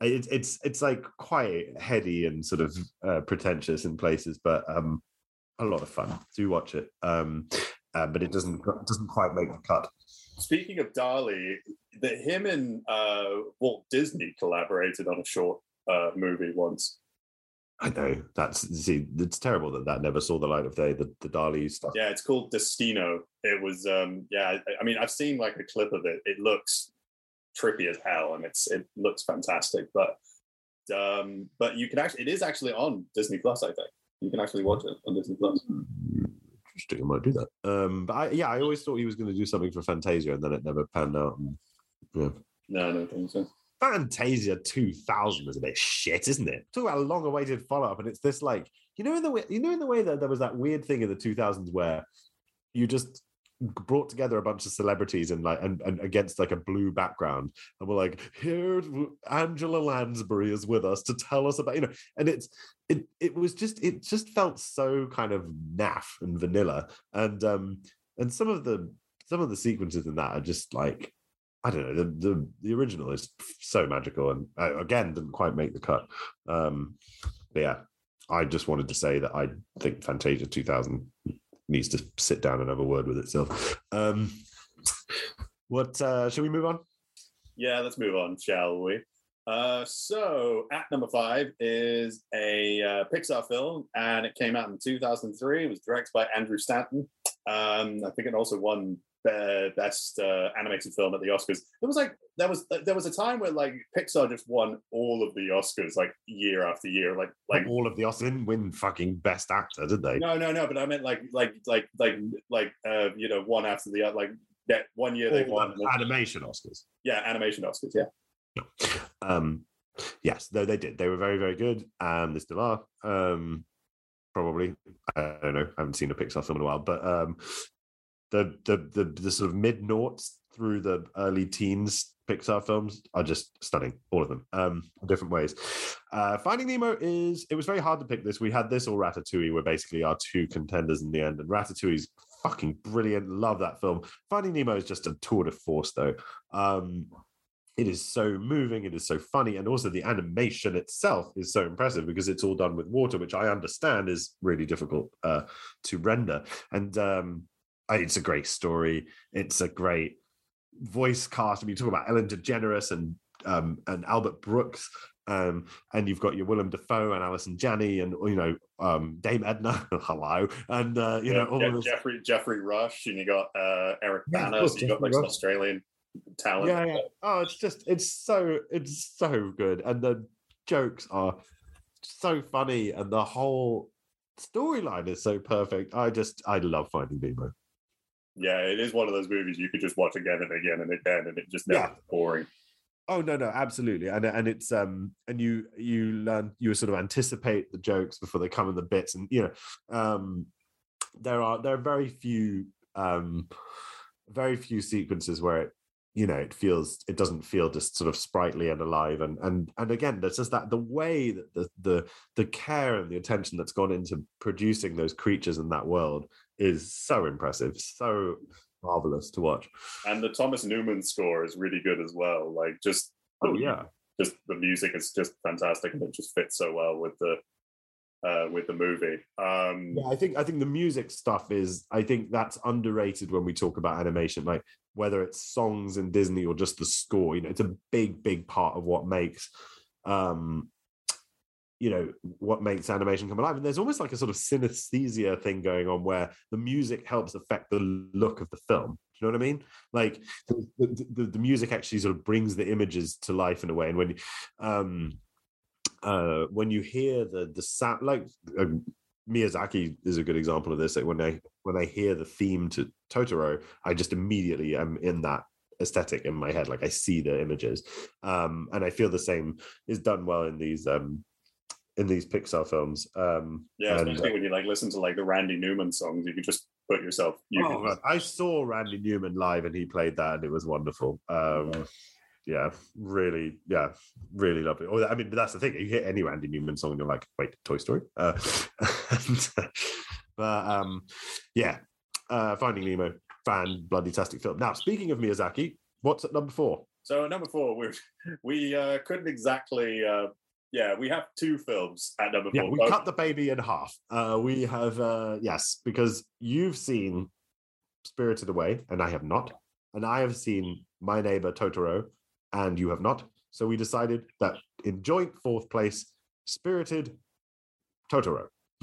it, it's it's like quite heady and sort of uh, pretentious in places, but um, a lot of fun. Do watch it. Um, uh, but it doesn't doesn't quite make the cut. Speaking of Dali, that him and uh, Walt Disney collaborated on a short uh, movie once. I know that's see, it's terrible that that never saw the light of day. The the Dali stuff. Yeah, it's called Destino. It was, um, yeah. I, I mean, I've seen like a clip of it. It looks trippy as hell, and it's it looks fantastic. But um, but you can actually, it is actually on Disney Plus. I think you can actually watch it on Disney Plus. Interesting, I might do that. Um, but I, yeah, I always thought he was going to do something for Fantasia, and then it never panned out. And, yeah. No, I don't think so. Fantasia 2000 is a bit shit, isn't it? Talk about a long-awaited follow-up, and it's this like you know in the way you know in the way that there was that weird thing in the 2000s where you just brought together a bunch of celebrities and like and, and against like a blue background and we're like here angela lansbury is with us to tell us about you know and it's it it was just it just felt so kind of naff and vanilla and um and some of the some of the sequences in that are just like I don't know. The, the the original is so magical, and uh, again didn't quite make the cut. Um, but yeah, I just wanted to say that I think Fantasia 2000 needs to sit down and have a word with itself. Um, what uh, shall we move on? Yeah, let's move on, shall we? Uh, so, at number five is a uh, Pixar film, and it came out in 2003. It was directed by Andrew Stanton. Um, I think it also won be- best uh, animated film at the Oscars. It was like there was there was a time where like Pixar just won all of the Oscars like year after year. Like like all of the Oscars didn't win fucking best actor, did they? no no no, but I meant like like like like like uh, you know one after the other. Like that one year they All won. the animation Oscars. Yeah, animation Oscars. Yeah. Um, yes, though they did. They were very, very good. Um, they still are. Um, probably. I don't know. I haven't seen a Pixar film in a while, but um, the the the, the sort of mid noughts through the early teens Pixar films are just stunning, all of them, um, different ways. Uh, Finding Nemo is it was very hard to pick this. We had this or Ratatouille were basically our two contenders in the end, and Ratatouille's fucking brilliant. Love that film. Finding Nemo is just a tour de force, though. Um, it is so moving, it is so funny, and also the animation itself is so impressive because it's all done with water, which I understand is really difficult uh, to render. And um, it's a great story. It's a great voice cast. I mean, you talk about Ellen DeGeneres and um, and Albert Brooks, um, and you've got your Willem Dafoe and Allison Janney, and you know um, Dame Edna. *laughs* hello, and uh, you Yeah, know all Je- of Jeffrey Jeffrey Rush, and you got uh, Eric Yeah, course, so you got like some Rush. Australian talent. yeah, yeah. Oh, it's just it's so it's so good, and the jokes are so funny, and the whole storyline is so perfect. I just I love Finding Nemo. Yeah, it is one of those movies you could just watch again and again and again, and it just never Yeah. boring. Oh no, no, absolutely, and and it's um and you you learn you sort of anticipate the jokes before they come in the bits, and you know um there are there are very few um very few sequences where it you know it feels it doesn't feel just sort of sprightly and alive and and and again there's just that the way that the the the care and the attention that's gone into producing those creatures in that world is so impressive so marvelous to watch And the Thomas Newman score is really good as well. Like just oh yeah just the music is just fantastic, and it just fits so well with the uh, with the movie. Um, Yeah, I think I think the music stuff is I think that's underrated when we talk about animation, like whether it's songs in Disney or just the score. You know, it's a big, big part of what makes um you know what makes animation come alive. And there's almost like a sort of synesthesia thing going on where the music helps affect the look of the film. Do you know what i mean? Like the, the, the, music actually sort of brings the images to life in a way. And when um uh when you hear the the sound like uh, Miyazaki is a good example of this. Like when I when I hear the theme to Totoro, I just immediately am in that aesthetic in my head. Like I see the images, um, and I feel the same is done well in these um, in these Pixar films. Um, yeah, and, especially when you like listen to like the Randy Newman songs, you can just put yourself. You Oh, I saw Randy Newman live and he played that and it was wonderful. Um, yeah, really, yeah, really lovely. Oh, I mean, but that's the thing. You hear any Randy Newman song, and you're like, wait, Toy Story. Uh, *laughs* and, but um, yeah, uh, Finding Nemo, fan bloody tastic film. Now, speaking of Miyazaki, what's at number four? So number four, we we uh, couldn't exactly. Uh, yeah, we have two films at number Yeah, four. we cut the baby in half. Uh, we have uh, yes, because you've seen Spirited Away, and I have not, and I have seen My Neighbor Totoro, and you have not. So we decided that in joint fourth place, Spirited Totoro, *laughs*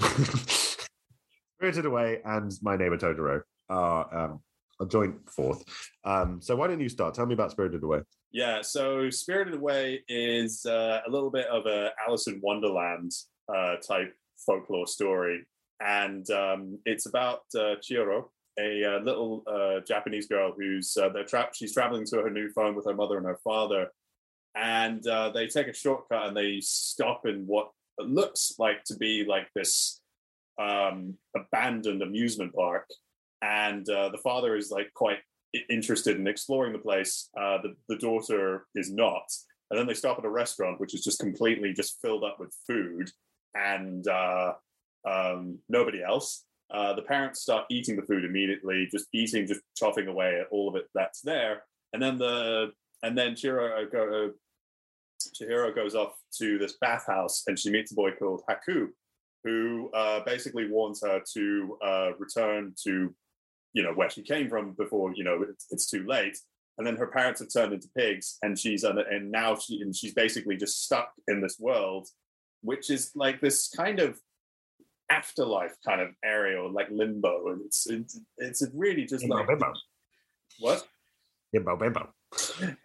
Spirited Away, and My Neighbor Totoro are um, a joint fourth. Um, so why don't you start? Tell me about Spirited Away. Yeah, so Spirited Away is uh, a little bit of a Alice in Wonderland uh, type folklore story, and um, it's about uh, Chihiro, a uh, little uh, Japanese girl who's uh, they're trapped. She's traveling to her new phone with her mother and her father, and they take a shortcut and they stop in what looks like to be like this um, abandoned amusement park, and uh, the father is like quite interested in exploring the place. Uh, the, the daughter is not. And then they stop at a restaurant, which is just completely just filled up with food and uh, um, nobody else. Uh, the parents start eating the food immediately, just eating, just chopping away at all of it that's there. And then the and then Chihiro, go, Chihiro goes off to this bathhouse and she meets a boy called Haku, who uh, basically warns her to uh, return to you know where she came from before you know it's, it's too late and then her parents have turned into pigs and she's under and now she and she's basically just stuck in this world which is like this kind of afterlife kind of area or like limbo and it's it's, it's really just like Bimbo, what bimbo, bimbo.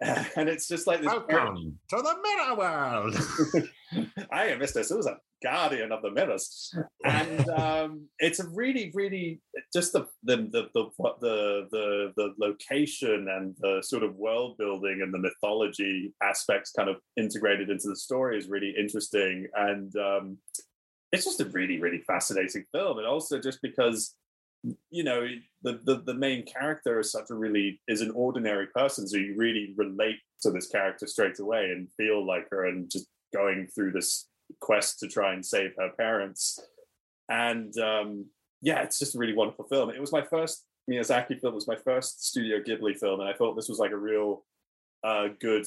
*laughs* and it's just like this Welcome to the mirror world. *laughs* I am Mr. Susan, guardian of the mirrors, and *laughs* um, it's a really, really just the the the the what the the the location and the sort of world building and the mythology aspects kind of integrated into the story is really interesting, and um, it's just a really, really fascinating film, and also just because you know the, the the main character is such a really is an ordinary person. So you really relate to this character straight away and feel like her and just going through this quest to try and save her parents. And um yeah it's just a really wonderful film. It was my first miyazaki film. It was my first studio ghibli film. And i thought this was like a real uh good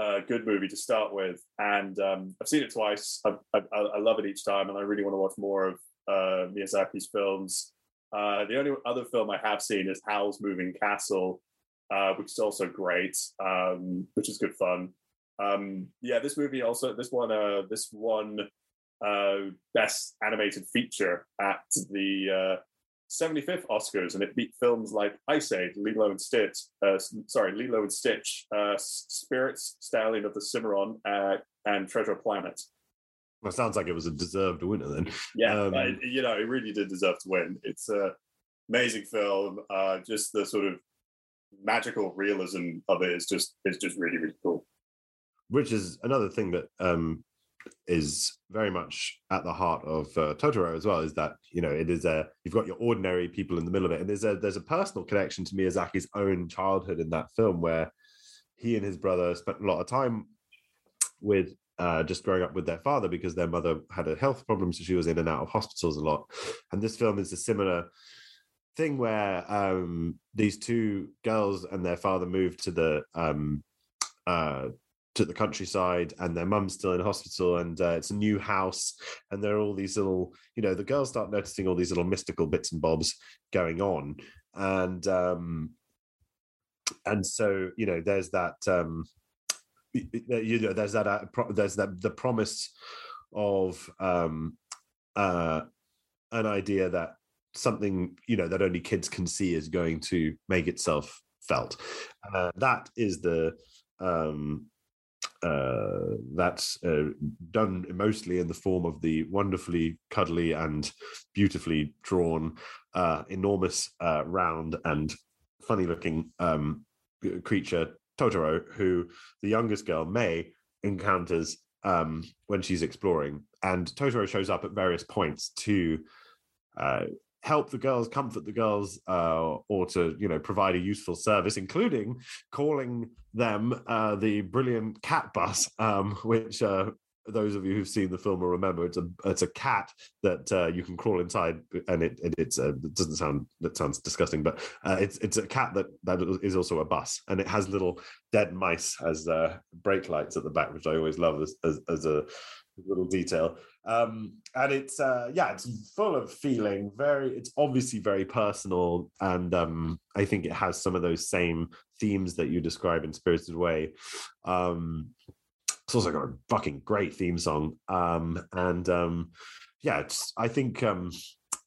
uh good movie to start with. And um i've seen it twice. I, I, I love it each time. And i really want to watch more of uh miyazaki's films. Uh, the only other film I have seen is Howl's Moving Castle, uh, which is also great, um, which is good fun. Um, yeah, this movie also this one uh, this one uh, best animated feature at the uh, 75th Oscars, and it beat films like Ice Age, Lilo and Stitch, uh, sorry, Lilo and Stitch, uh, Spirits, Stallion of the Cimarron, uh, and Treasure Planet. Well, sounds like it was a deserved winner then. Yeah, Um, I- you know, it really did deserve to win. It's a amazing film. Uh, just the sort of magical realism of it is just is just really really cool. Which is another thing that um, is very much at the heart of uh, Totoro as well. Is that you know it is a you've got your ordinary people in the middle of it, and there's a there's a personal connection to Miyazaki's own childhood in that film where he and his brother spent a lot of time with. Uh, just growing up with their father because their mother had a health problem, so she was in and out of hospitals a lot. And this film is a similar thing where um, these two girls and their father moved to the um, uh, to the countryside and their mum's still in hospital and uh, it's a new house and there are all these little you know the girls start noticing all these little mystical bits and bobs going on. And um and so you know there's that um you know there's that uh, pro- there's that the promise of um uh an idea that something you know that only kids can see is going to make itself felt. Uh, that is the um uh, that's uh, done mostly in the form of the wonderfully cuddly and beautifully drawn, uh, enormous, uh, round and funny looking um, creature, Totoro, who the youngest girl, Mei, encounters um, when she's exploring. And Totoro shows up at various points to uh, help the girls, comfort the girls, uh, or to you know provide a useful service, including calling them uh, the brilliant cat bus, um, *laughs* which. Uh, those of you who've seen the film will remember it's a it's a cat that uh, you can crawl inside, and it, it it's uh, it doesn't sound that sounds disgusting, but uh, it's it's a cat that that is also a bus, and it has little dead mice as uh, brake lights at the back, which I always love as as, as a little detail. Um, and it's uh, yeah, it's full of feeling. Very, it's obviously very personal, and um, I think it has some of those same themes that you describe in Spirited Away. Um, it's also got a fucking great theme song, um, and um, yeah, it's. I think um,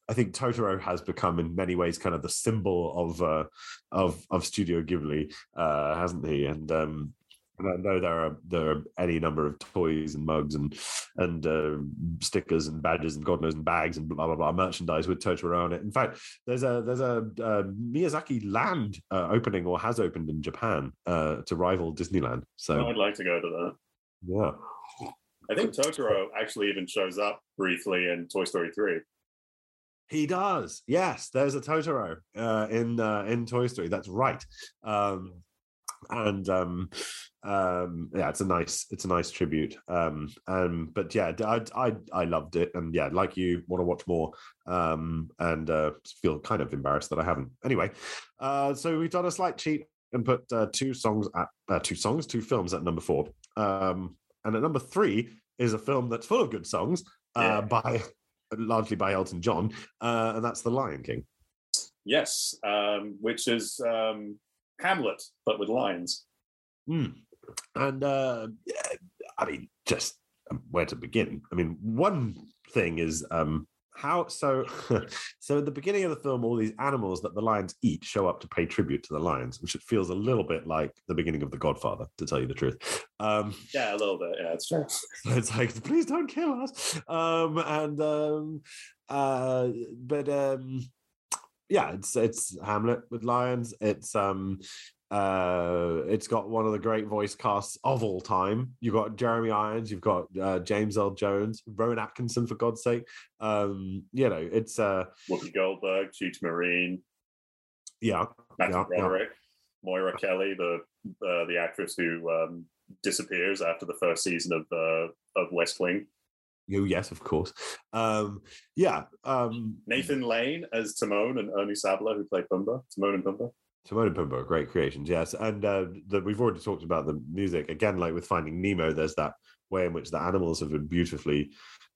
I think Totoro has become in many ways kind of the symbol of uh, of of Studio Ghibli, uh, hasn't he? And um, and I know there are there are any number of toys and mugs and and uh, stickers and badges and God knows and bags and blah blah blah merchandise with Totoro on it. In fact, there's a there's a, uh Miyazaki Land uh, opening or has opened in Japan uh, to rival Disneyland. So Oh, I'd like to go to that. yeah, I think Totoro actually even shows up briefly in Toy Story 3. he does. Yes, there's a Totoro uh, in uh, in Toy Story. That's right. Um, and um um yeah it's a nice it's a nice tribute um um but yeah i i, I loved it and yeah like you want to watch more um and uh feel kind of embarrassed that i haven't anyway uh so we've done a slight cheat and put uh, two songs at uh, two songs two films at number four um and at number three is a film that's full of good songs uh Yeah. by largely by elton john uh and that's the lion king Yes, um, which is um, Hamlet, but with lines. Hmm. And uh, yeah, I mean, just um, where to begin? I mean, one thing is um, how so. *laughs* so at the beginning of the film, all these animals that the lions eat show up to pay tribute to the lions, which it feels a little bit like the beginning of The Godfather, to tell you the truth. Um, Yeah, a little bit. Yeah, it's true. *laughs* it's like please don't kill us um and um uh but um yeah it's it's hamlet with lions it's um uh it's got one of the great voice casts of all time you've got jeremy irons you've got uh, james Earl Jones rowan atkinson for god's sake um you know it's uh Whoopi Goldberg, Cheech Marin, yeah Matthew yeah, yeah. Broderick, Moira Kelly, the uh, the actress who um, disappears after the first season of uh, of West Wing. Oh, yes of course um yeah um Nathan Lane as Timon and Ernie Sabella, who played Pumbaa. Timon and Pumbaa. Timon and Pumbaa great creations, yes. And uh, the, we've already talked about the music again. Like with Finding Nemo, there's that way in which the animals have been beautifully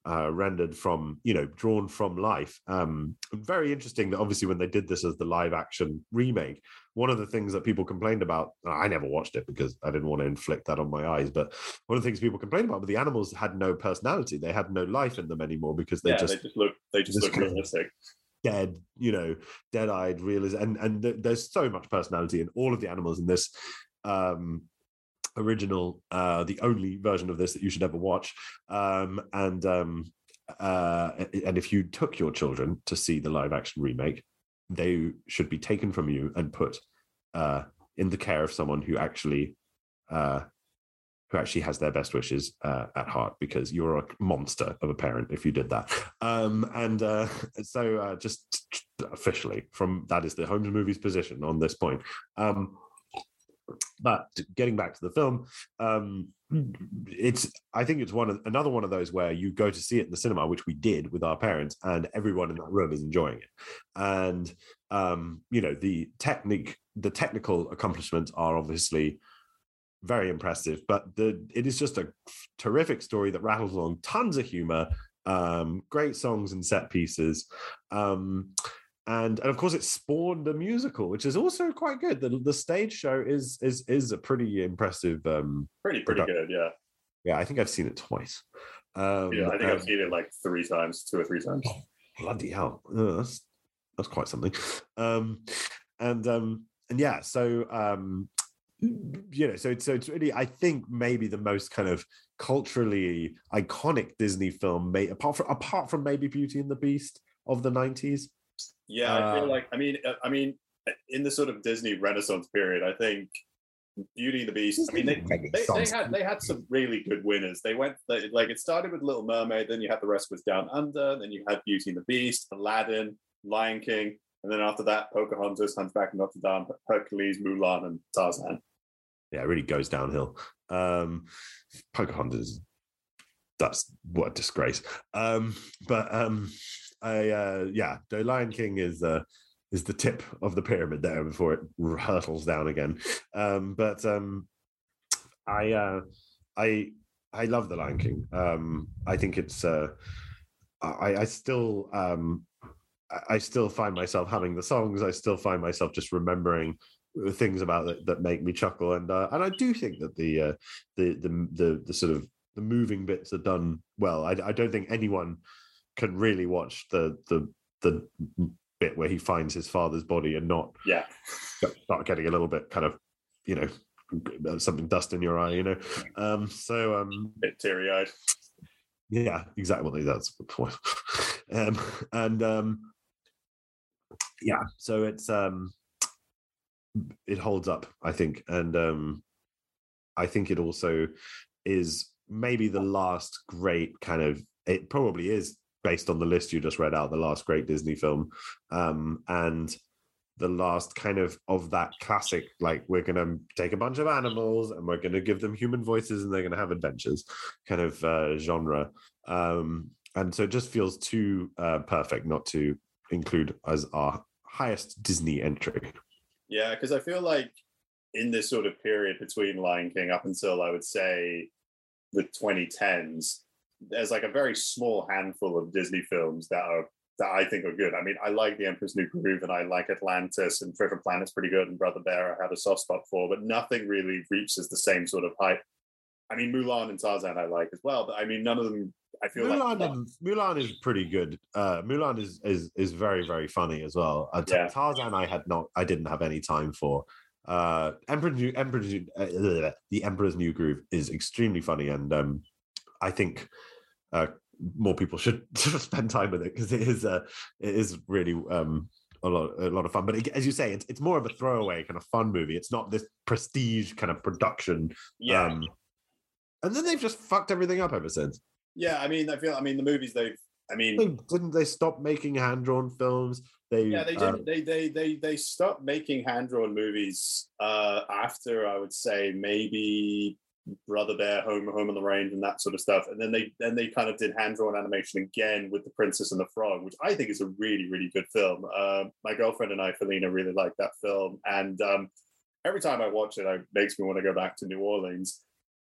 uh, rendered from, you know, drawn from life. Um, very interesting that obviously when they did this as the live action remake, one of the things that people complained about, I never watched it because I didn't want to inflict that on my eyes, but one of the things people complained about, but the animals had no personality. They had no life in them anymore because they yeah, just they just look they just this look realistic. dead, you know, dead-eyed realism, and and th- there's so much personality in all of the animals in this um original, uh the only version of this that you should ever watch. Um and um uh and if you took your children to see the live action remake, they should be taken from you and put uh in the care of someone who actually uh who actually has their best wishes uh, at heart because you're a monster of a parent if you did that. Um, and uh, so, uh, just officially, from that is the Holmes movies position on this point. Um, but getting back to the film, um, it's I think it's one of another one of those where you go to see it in the cinema, which we did with our parents, and everyone in that room is enjoying it. And um, you know the technique, the technical accomplishments are obviously very impressive. But the it is just a terrific story that rattles along, tons of humor, um, great songs and set pieces. Um, and, and of course, it spawned a musical, which is also quite good. The, the stage show is is is a pretty impressive. Um, Pretty pretty Product- good, yeah. yeah, I think I've seen it twice. Um, Yeah, I think I've seen it like three times, two or three times. bloody hell Uh, that's that's quite something um and um and yeah so um you know so it's so it's really i think maybe the most kind of culturally iconic disney film made apart from apart from maybe beauty and the beast of the 90s Yeah, I feel Uh, like I mean uh, I mean in the sort of Disney Renaissance period, I think Beauty and the Beast. I mean, they, they, they had they had some really good winners. They went they, like it started with Little Mermaid, then you had The Rescuers Down Under, then you had Beauty and the Beast, Aladdin, Lion King, and then after that, Pocahontas, Hunchback of Notre Dame, Hercules, Mulan, and Tarzan. yeah, it really goes downhill. Um, Pocahontas, that's what a disgrace. Um, but um, I uh, yeah, the Lion King is uh, is the tip of the pyramid there before it hurtles down again. Um, but um, I uh, I I love the Lion King. Um, I think it's uh, I I still um, I- still find myself having the songs. I still find myself just remembering things about it that make me chuckle, and uh, and I do think that the uh, the the the the sort of the moving bits are done well. I, I don't think anyone can really watch the the the bit where he finds his father's body and not Yeah, start getting a little bit kind of you know something dust in your eye, you know. Um, so um, bit teary eyed. yeah, exactly. That's the point. *laughs* um, and um, yeah, so it's um, it holds up, I think, and um, I think it also is maybe the last great kind of. It probably is based on the list you just read out, the last great Disney film, um, and the last kind of of that classic like we're going to take a bunch of animals and we're going to give them human voices and they're going to have adventures kind of uh, genre um, and so it just feels too uh, perfect not to include as our highest Disney entry. Yeah, because I feel like in this sort of period between Lion King up until I would say the 2010s, there's like a very small handful of Disney films that are that I think are good. I mean, I like The Emperor's New Groove and I like Atlantis and Treasure Planet's pretty good and Brother Bear I have a soft spot for, but nothing really reaches the same sort of hype. I mean, Mulan and Tarzan I like as well, but I mean, none of them. I feel Mulan, like and, Mulan is pretty good. Uh, Mulan is is is very very funny as well. Uh, Yeah. Tarzan, I had not, I didn't have any time for. Uh, Emperor, New, Emperor, uh, the Emperor's New Groove is extremely funny, and um, I think uh, more people should *laughs* spend time with it because it is uh, it is really um, a lot a lot of fun. But it, as you say, it's it's more of a throwaway kind of fun movie. It's not this prestige kind of production. yeah, Um, and then they've just fucked everything up ever since. Yeah. I mean, I feel. I mean, the movies they've. I mean, They, didn't they stop making hand drawn films? They yeah they uh, did they they they they stopped making hand drawn movies uh after i would say maybe brother bear home home on the range and that sort of stuff and then they then they kind of did hand drawn animation again with the princess and the frog which i think is a really really good film um my girlfriend and i felina really like that film and um every time i watch it it makes me want to go back to new orleans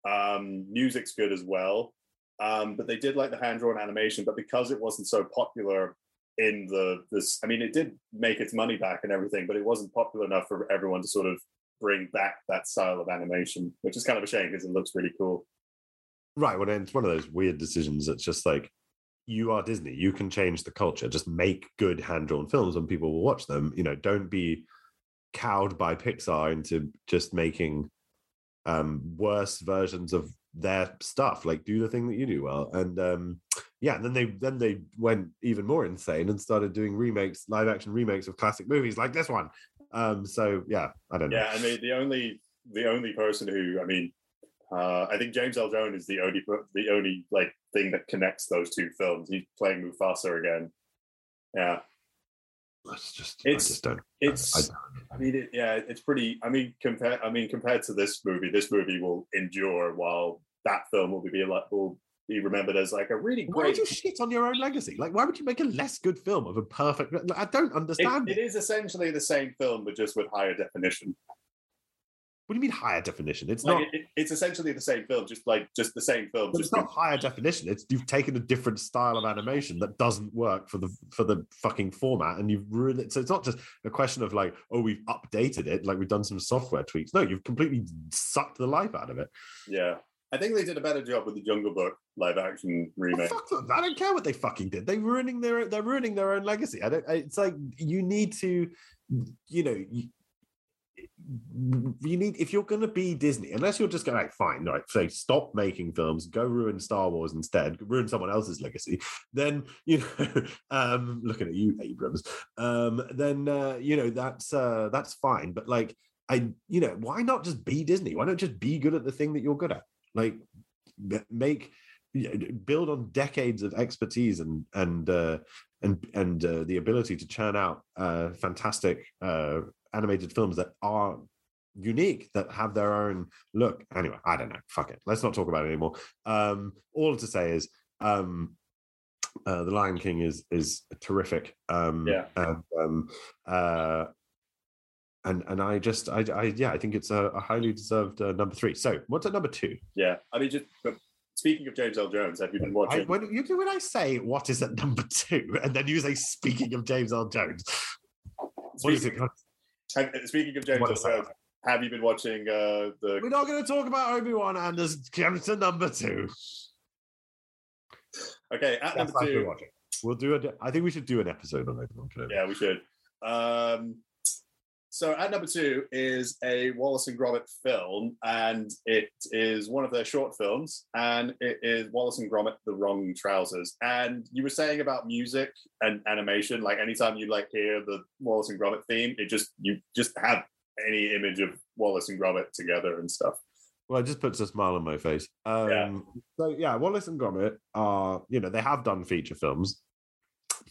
um music's good as well um but they did like the hand drawn animation but because it wasn't so popular in the this i mean it did make its money back and everything but it wasn't popular enough for everyone to sort of bring back that style of animation which is kind of a shame because it looks really cool right. Well, it's one of those weird decisions. That's just like you are Disney. You can change the culture. Just make good hand drawn films, and people will watch them. You know, don't be cowed by Pixar into just making um worse versions of their stuff like do the thing that you do well and um yeah and then they then they went even more insane and started doing remakes live action remakes of classic movies like this one. Um so yeah i don't know. Yeah i mean the only the only person who i mean uh i think james Earl Jones is the only the only like thing that connects those two films. He's playing mufasa again. Yeah it's just It's- i just don't it's I- I mean, it, yeah, it's pretty. I mean, compared. I mean, compared to this movie, this movie will endure, while that film will be a lot will be remembered as like a really why would great. you shit on your own legacy like why would you make a less good film of a perfect like, i don't It, understand it is essentially the same film, but just with higher definition. What do you mean higher definition it's Like not it, it- it's essentially the same film, just like just the same film. But Just it's not higher definition. It's you've taken a different style of animation that doesn't work for the for the fucking format, and you've ruined it. So it's not just a question of like, oh, we've updated it, like we've done some software tweaks. No, you've completely sucked the life out of it. yeah. I think they did a better job with the Jungle Book live action remake. fuck them. I don't care what they fucking did. They're ruining their they're ruining their own legacy. I don't. It's like you need to, you know. You, need if you're going to be Disney, unless you're just going like fine, right? Say stop making films, go ruin Star Wars instead, ruin someone else's legacy. Then *laughs* you know, um, looking at you, Abrams. Um, then uh, you know that's uh, that's fine. But like, I you know, why not just be Disney? Why not just be good at the thing that you're good at? Like, make build on decades of expertise and and uh, and and uh, the ability to churn out uh, fantastic uh, animated films that are unique that have their own look anyway i don't know fuck it let's not talk about it anymore um all to say is um uh, the lion king is is terrific um Yeah. and um uh and and i just i, I yeah i think it's a, a highly deserved uh, number three so what's at number two Yeah, I mean, just but speaking of James Earl Jones, have you been I, watching? when you do when I say what is at number two, and then you say speaking of James Earl Jones, what is it? Speaking- have- speaking of James What L. is that? Jones, have you been watching uh, the? We're not going to talk about Obi Wan and this comes to number two. Okay, at That's number what I've been two. We'll do it. I think we should do an episode on Obi Wan Kenobi. Yeah, we should. Um, so at number two is a Wallace and Gromit film, and it is one of their short films, and it is Wallace and Gromit: The Wrong Trousers. And you were saying about music and animation, like anytime you like hear the Wallace and Gromit theme, it just you just have any image of Wallace and Gromit together and stuff. Well, it just puts a smile on my face. Um, Yeah. So yeah, Wallace and Gromit are you know they have done feature films,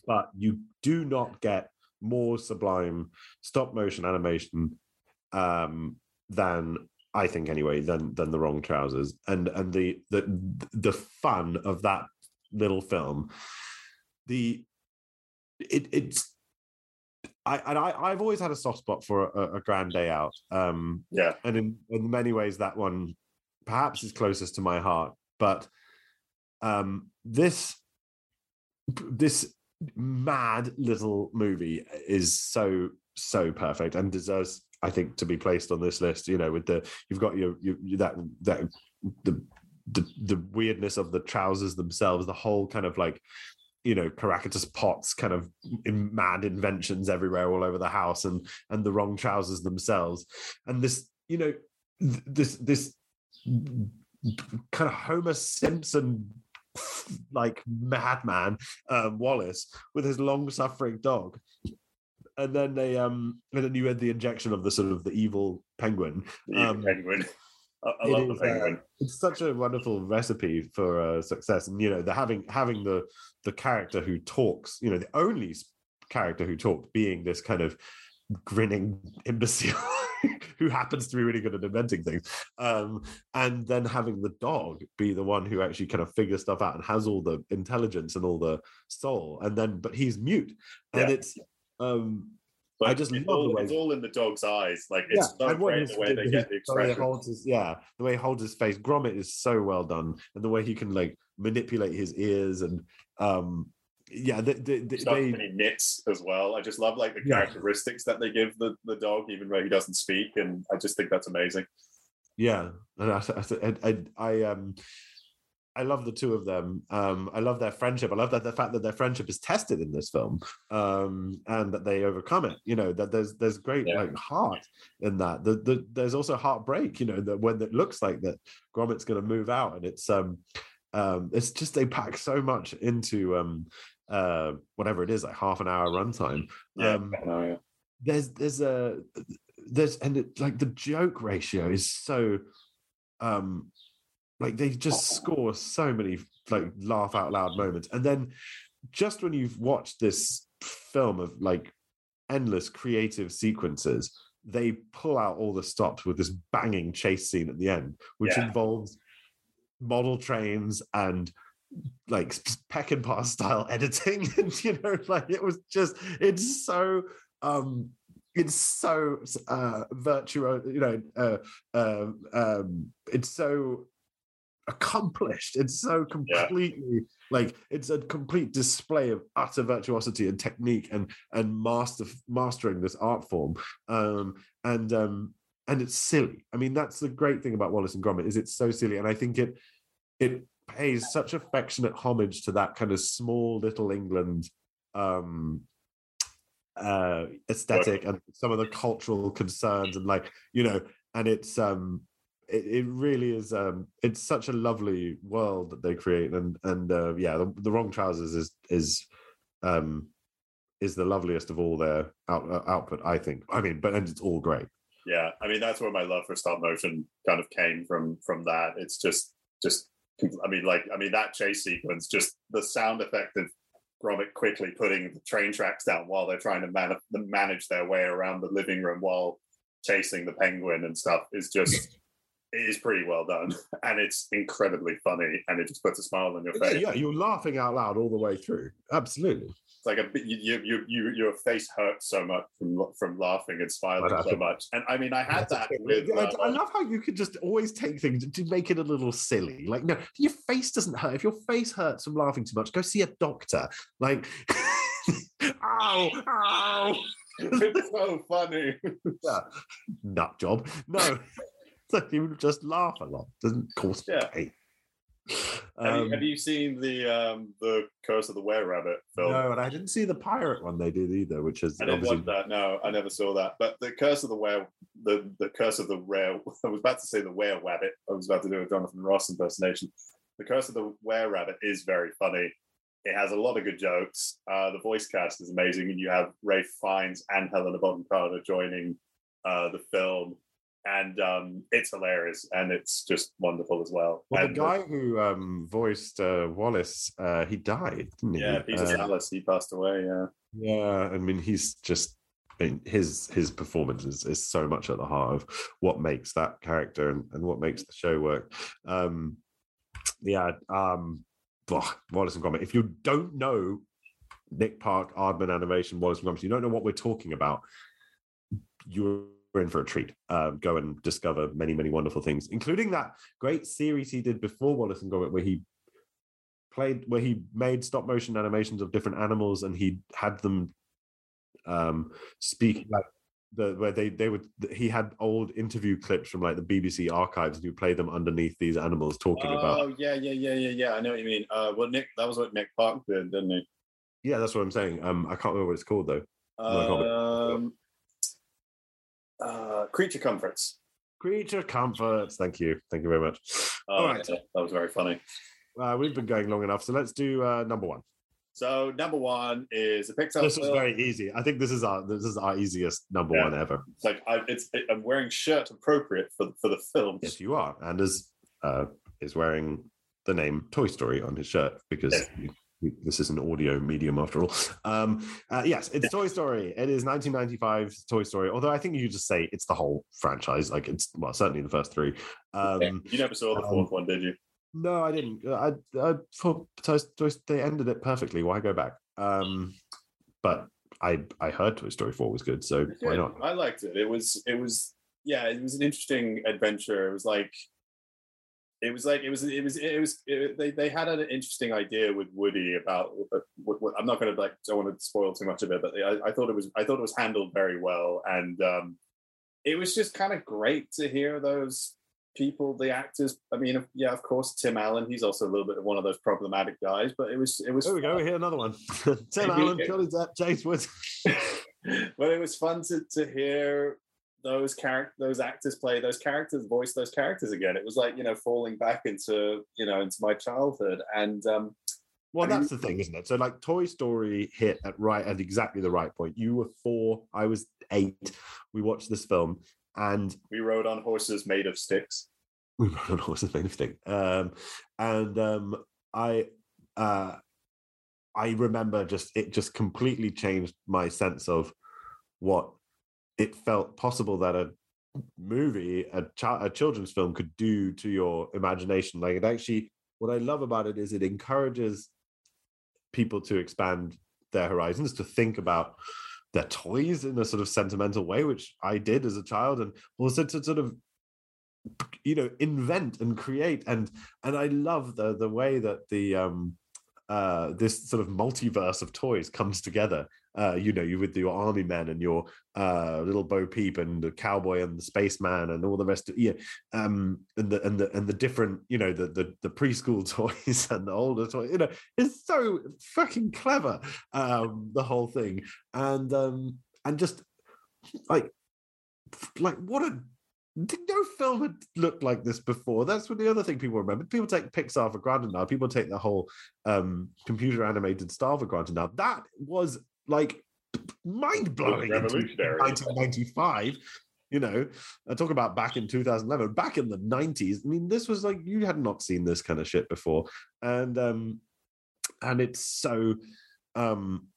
but you do not get more sublime stop motion animation um, than I think anyway than than the wrong trousers and and the the the fun of that little film. The it it's. I and I I've always had a soft spot for a, a grand day out. Um, Yeah, and in, in many ways that one perhaps is closest to my heart but um this this mad little movie is so so perfect and deserves i think to be placed on this list you know with the you've got your, your that that the the, the weirdness of the trousers themselves the whole kind of like you know Caractacus Potts kind of in mad inventions everywhere all over the house and and the wrong trousers themselves. And this you know th- this this kind of Homer Simpson like madman um, Wallace with his long suffering dog. And then they um and then you had the injection of the sort of the evil penguin. the evil Um, penguin. I, I love the is, uh, penguin. It's such a wonderful recipe for uh, success, and you know, the having having the the character who talks, you know, the only character who talked being this kind of grinning imbecile *laughs* who happens to be really good at inventing things, um, and then having the dog be the one who actually kind of figures stuff out and has all the intelligence and all the soul, and then but he's mute, and Yeah. it's um But I just it's love the way- it's all in the dog's eyes. Like it's so great the way they get the the he expression. holds his yeah, the way he holds his face. Gromit is so well done, and the way he can like manipulate his ears and um yeah, they, they, stuff they he knits as well. I just love like the Yeah. characteristics that they give the, the dog, even though he doesn't speak, and I just think that's amazing. yeah, and I, I, I, I um. I love the two of them. Um, I love their friendship. I love that the fact that their friendship is tested in this film, um, and that they overcome it. You know that there's there's great Yeah. like heart in that. The, the, there's also heartbreak. You know that when it looks like that Gromit's going to move out, and it's um, um, it's just they pack so much into um, uh, whatever it is, like half an hour runtime. Yeah, Um, yeah. there's there's a there's and it, like the joke ratio is so um like they just score so many like laugh out loud moments and then just when you've watched this film of like endless creative sequences they pull out all the stops with this banging chase scene at the end which Yeah. involves model trains and like Peckinpah style *laughs* editing *laughs* and you know like it was just it's so um it's so uh virtual you know uh, uh um it's so accomplished. It's so Yeah. completely like it's a complete display of utter virtuosity and technique and and master mastering this art form. Um and um and it's silly. I mean that's the great thing about wallace and gromit is it's so silly and i think it it pays such affectionate homage to that kind of small little england um uh aesthetic and some of the cultural concerns and like you know and it's um it, it really is um it's such a lovely world that they create and and uh, yeah the, the wrong trousers is is um is the loveliest of all their out, uh, output i think i mean but and it's all great yeah. I mean, that's where my love for stop motion kind of came from. From that, it's just just I mean, like, I mean that chase sequence, just the sound effect of Gromit quickly putting the train tracks down while they're trying to man- manage their way around the living room while chasing the penguin and stuff is just it is pretty well done *laughs* and it's incredibly funny and it just puts a smile on your Yeah, face. yeah, you're laughing out loud all the way through. Absolutely. Like a bit you, you, you, you your face hurts so much from from laughing and smiling so to- much. And I mean, I had that with. I, I uh, love how you could just always take things to make it a little silly. Like, no, your face doesn't hurt. If your face hurts from laughing too much, go see a doctor. Like, *laughs* ow, ow, *laughs* it's so funny. *laughs* nut job. No, so you just laugh a lot. Doesn't cause Yeah. pain. *laughs* have, you, Um, have you seen the um the Curse of the Were Rabbit film? no, and I didn't see the pirate one they did either, which is I didn't obviously watch that. No, I never saw that. But the Curse of the Were, the the Curse of the Rare. *laughs* I was about to say the Were Rabbit. I was about to do a Jonathan Ross impersonation. The Curse of the Were Rabbit is very funny. It has a lot of good jokes. Uh, the voice cast is amazing, and you have Ralph Fiennes and Helena Bonham Carter joining uh, the film, and um, it's hilarious and it's just wonderful as well. Well, the And, guy who um, voiced uh, Wallace, uh, he died, didn't he? yeah, Peter Uh, he passed away. Yeah. Yeah, I mean, he's just I mean, his his performance is, is so much at the heart of what makes that character and, and what makes the show work. Um, yeah, um, ugh, Wallace and Gromit. If you don't know Nick Park, Aardman Animation, Wallace and Gromit, you don't know what we're talking about. You're in for a treat. Uh, go and discover many, many wonderful things, including that great series he did before Wallace and Gromit, where he played where he made stop motion animations of different animals and he had them um speak like the where they they would he had old interview clips from like the BBC archives and you play them underneath these animals talking about Oh yeah, yeah, yeah, yeah, yeah. I know what you mean. Uh, well, Nick, that was what Nick Park did, didn't he? yeah that's what I'm saying um I can't remember what it's called though No, I can't Um, uh, creature comforts. creature comforts thank you thank you very much Oh, all right yeah, that was very funny. uh, we've been going long enough so let's do uh number one So number one is a Pixar this is film. very easy I think this is our this is our easiest number Yeah. one ever It's like I, it's it, I'm wearing shirt appropriate for for the film. Yes, you are. Anders uh, is wearing the name Toy Story on his shirt because Yes. This is an audio medium after all. Um, uh, yes, it's Toy Story. It is 1995's Toy Story. Although I think you just say it's the whole franchise. Like it's well, certainly the first three. Um, Yeah, you never saw the um, fourth one, did you? No, I didn't. I, I thought Toy, Toy, they ended it perfectly. Why go back? Um, but I I heard Toy Story Four was good, so why not? I liked it. It was it was yeah, it was an interesting adventure. It was like it was like it was it was it was it, they they had an interesting idea with Woody about uh, what, what, I'm not going to like don't want to spoil too much of it, but I, I thought it was I thought it was handled very well, and um, it was just kind of great to hear those people, the actors. I mean, yeah, of course, Tim Allen. He's also a little bit of one of those problematic guys, but it was it was. There we go. We hear another one. *laughs* Tim Allen, Johnny Depp, James Woods. *laughs* but it was fun to, to hear those character those actors play those characters voice those characters again it was like you know falling back into you know into my childhood and um Well, I mean- that's the thing, isn't it? So, like, Toy Story hit at right at exactly the right point. You were four, I was eight. We watched this film, and we rode on horses made of sticks we rode on horses made of stick. Um, and um, I, uh, I remember just it just completely changed my sense of what it felt possible that a movie, a, chi- a children's film, could do to your imagination. Like it actually, what I love about it is it encourages people to expand their horizons, to think about their toys in a sort of sentimental way, which I did as a child, and also to sort of you know invent and create and and i love the the way that the um uh this sort of multiverse of toys comes together uh you know you with your army men and your uh little bo peep and the cowboy and the spaceman and all the rest of yeah um and the and the and the different you know the the, the preschool *laughs* toys and the older toys you know it's so fucking clever um the whole thing and um and just like like what a no film had looked like this before. That's what the other thing people remember. People take Pixar for granted now. People take the whole um, computer animated style for granted now. That was like mind blowing in Revolutionary. 1995. You know, I talk about back in 2011, back in the 90s. I mean, this was like you had not seen this kind of shit before, and um, and it's so, um,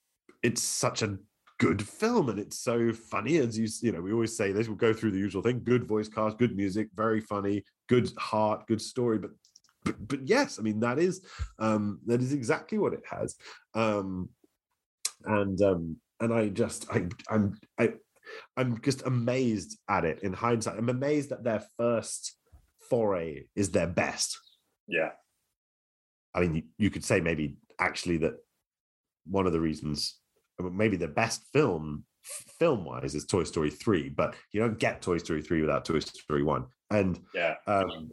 it's such a good film and it's so funny as you you know we always say this we'll go through the usual thing good voice cast good music very funny good heart good story but but, but yes i mean that is um that is exactly what it has um and um and i just i i'm i i'm just amazed at it in hindsight i'm amazed that their first foray is their best Yeah. I mean, you, you could say maybe actually that one of the reasons, maybe the best film film wise is Toy Story 3, but you don't get Toy Story 3 without Toy Story 1. And Yeah. um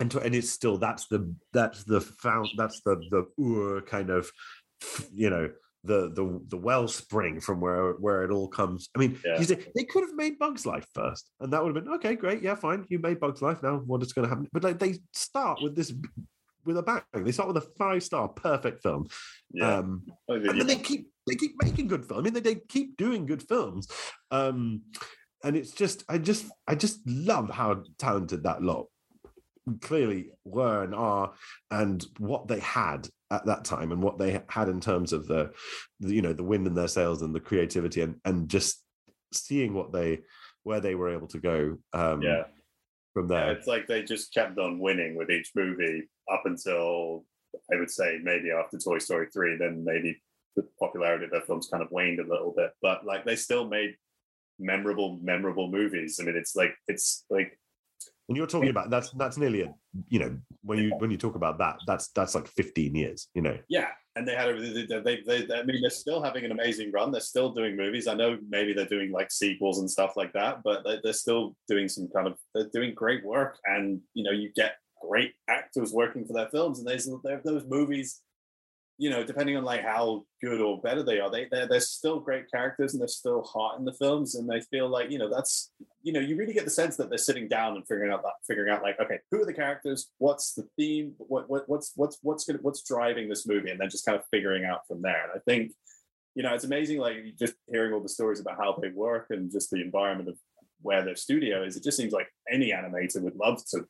and to, and it's still that's the that's the found that's the the uh, kind of you know the the the wellspring from where where it all comes. I mean, Yeah. say they could have made Bugs Life first, and that would have been okay, great, yeah, fine. You made Bugs Life now. What is going to happen? But like they start with this with a bang. They start with a five star perfect film. Yeah. Um, and then they keep they keep making good films. I mean, they, they keep doing good films. Um, and it's just I just I just love how talented that lot clearly were and are, and what they had at that time, and what they had in terms of the, the you know the wind in their sails and the creativity, and and just seeing what they where they were able to go um, yeah. from Yeah, there. it's like they just kept on winning with each movie up until I would say maybe after Toy Story 3, then maybe the popularity of their films kind of waned a little bit. But like they still made memorable, memorable movies. I mean, it's like it's like And you're talking about that's that's nearly a you know when you when you talk about that that's that's like 15 years. You know. yeah. And they had a they, they, they, I mean they're still having an amazing run. They're still doing movies. I know maybe they're doing like sequels and stuff like that, but they, they're still doing some kind of they're doing great work. And you know, you get great actors working for their films, and there's there- those movies. You know, depending on like how good or better they are, they they're, they're still great characters and they're still hot in the films, and they feel like you know that's you know you really get the sense that they're sitting down and figuring out that figuring out like okay who are the characters? What's the theme? What, what what's what's what's gonna what's driving this movie? And then just kind of figuring out from there. And i think you know it's amazing like just hearing all the stories about how they work and just the environment of where their studio is it just seems like any animator would love to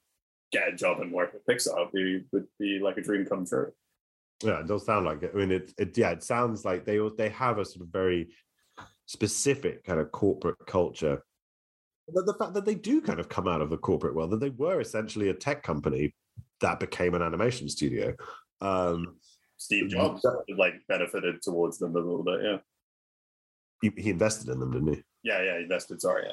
get a job and work with pixar. Be, would be like a dream come true Yeah, it does sound like it. I mean, it, it yeah, it sounds like they they have a sort of very specific kind of corporate culture. The, the fact that they do kind of come out of the corporate world, that they were essentially a tech company that became an animation studio. Um, steve jobs like benefited towards them a little bit yeah he, he invested in them, didn't he? yeah yeah invested sorry.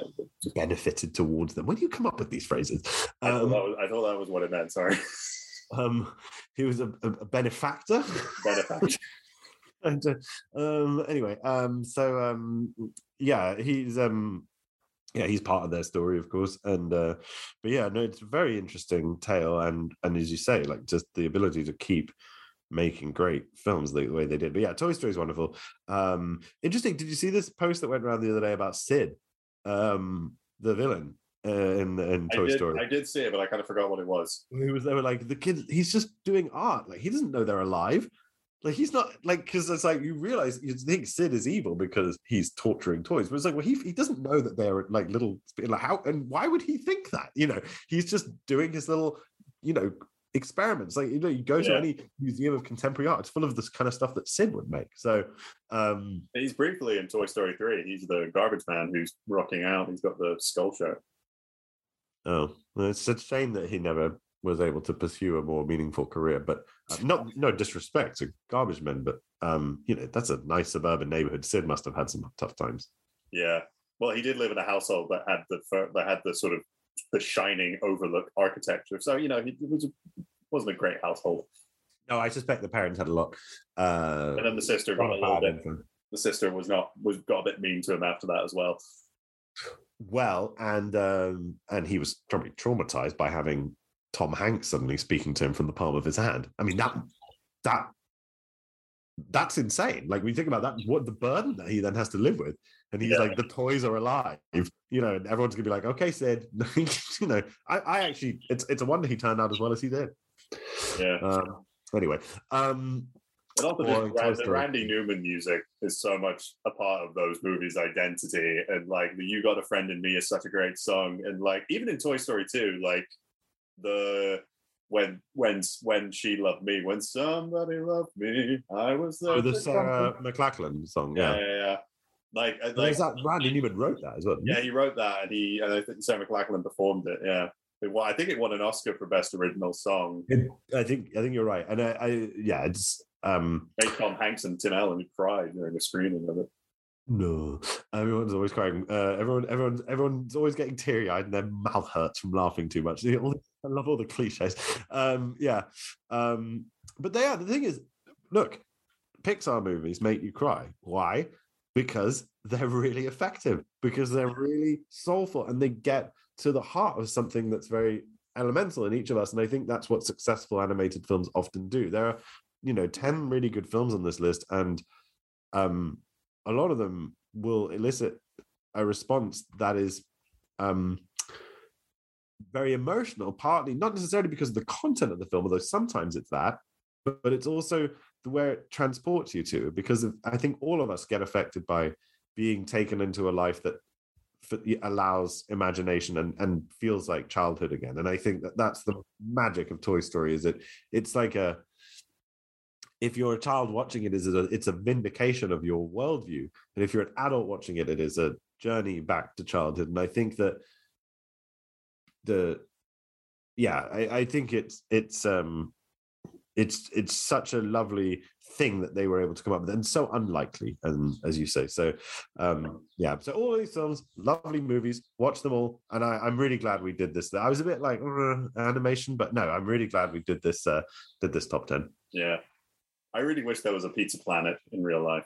Benefited towards them. When do you come up with these phrases? I, thought Um, was, I thought that was what it meant sorry *laughs* um, he was a, a, benefactor. Benefactor. *laughs* and uh, um anyway um so um yeah he's um yeah he's part of their story of course. And uh but yeah no it's a very interesting tale. And and as you say like just the ability to keep making great films the, the way they did. But yeah toy story is wonderful. Um interesting did you see this post that went around the other day about sid um the villain uh, in in I toy did, story I did see it, but I kind of forgot what it was. he was they were like the kid he's just doing art like he doesn't know they're alive like he's not like because it's like you realize you think sid is evil because he's torturing toys but it's like well he, he doesn't know that they're like little like how and why would he think that you know he's just doing his little you know experiments like you know you go to Yeah. any museum of contemporary art it's full of this kind of stuff that sid would make so um He's briefly in Toy Story 3. He's the garbage man who's rocking out. He's got the skull shirt. Oh well, it's a shame that he never was able to pursue a more meaningful career but uh, not no disrespect to garbage men but um you know that's a nice suburban neighborhood sid must have had some tough times Yeah. Well, he did live in a household that had the that had the sort of the shining overlook architecture. So you know, he it was a, wasn't a great household. no i suspect the parents had a lot uh And then the sister got a little bit. influence. The sister was not was got a bit mean to him after that as well. Well and um and he was probably traumatized by having tom hanks suddenly speaking to him from the palm of his hand. I mean that that that's insane. Like when you think about that what the burden that he then has to live with. And he's Yeah. like the toys are alive you know and everyone's gonna be like okay sid *laughs* you know. I i actually it's it's a wonder he turned out as well as he did. Yeah. um anyway um But also, just in Toy Ran- the. Randy Newman music is so much a part of those movies' identity, and like the "You Got a Friend in Me" is such a great song, and like even in Toy Story 2, like the when when when she loved me, when somebody loved me, I was there. Oh, the Sarah comfort- McLachlan song. yeah, Yeah. yeah, yeah. Like, uh, Like, like that Randy Newman wrote that as well. yeah, he wrote that, and he and I think Sarah McLachlan performed it. Yeah, it, won- I think it won an Oscar for best original song. It- I think I think you're right, and I, I yeah, it's um Made Tom Hanks and Tim Allen cried during the screening of it. no, everyone's always crying. Uh, everyone, everyone, everyone's always getting teary eyed, and their mouth hurts from laughing too much. You *laughs* know, all the- I love all the cliches. Um, yeah, um, but they are. The thing is, look, Pixar movies make you cry. Why? Because they're really effective. Because they're really soulful, and they get to the heart of something that's very elemental in each of us. And I think that's what successful animated films often do. There are, you know, ten really good films on this list, and um, a lot of them will elicit a response that is um, very emotional, partly not necessarily because of the content of the film, although sometimes it's that, but, but it's also the where it transports you to. Because of, I think all of us get affected by being taken into a life that allows imagination and, and feels like childhood again. And I think that that's the magic of Toy Story is that it's like a if you're a child watching it, is it's a vindication of your worldview, and if you're an adult watching it, it is a journey back to childhood. And I think that the yeah, I, I think it's it's um it's it's such a lovely thing that they were able to come up with, and so unlikely, and as you say, so um yeah. So all these films, lovely movies, watch them all, and I, I'm really glad we did this. I was a bit like "Uh, animation, but no, I'm really glad we did this uh did this top ten. Yeah, I really wish there was a Pizza Planet in real life.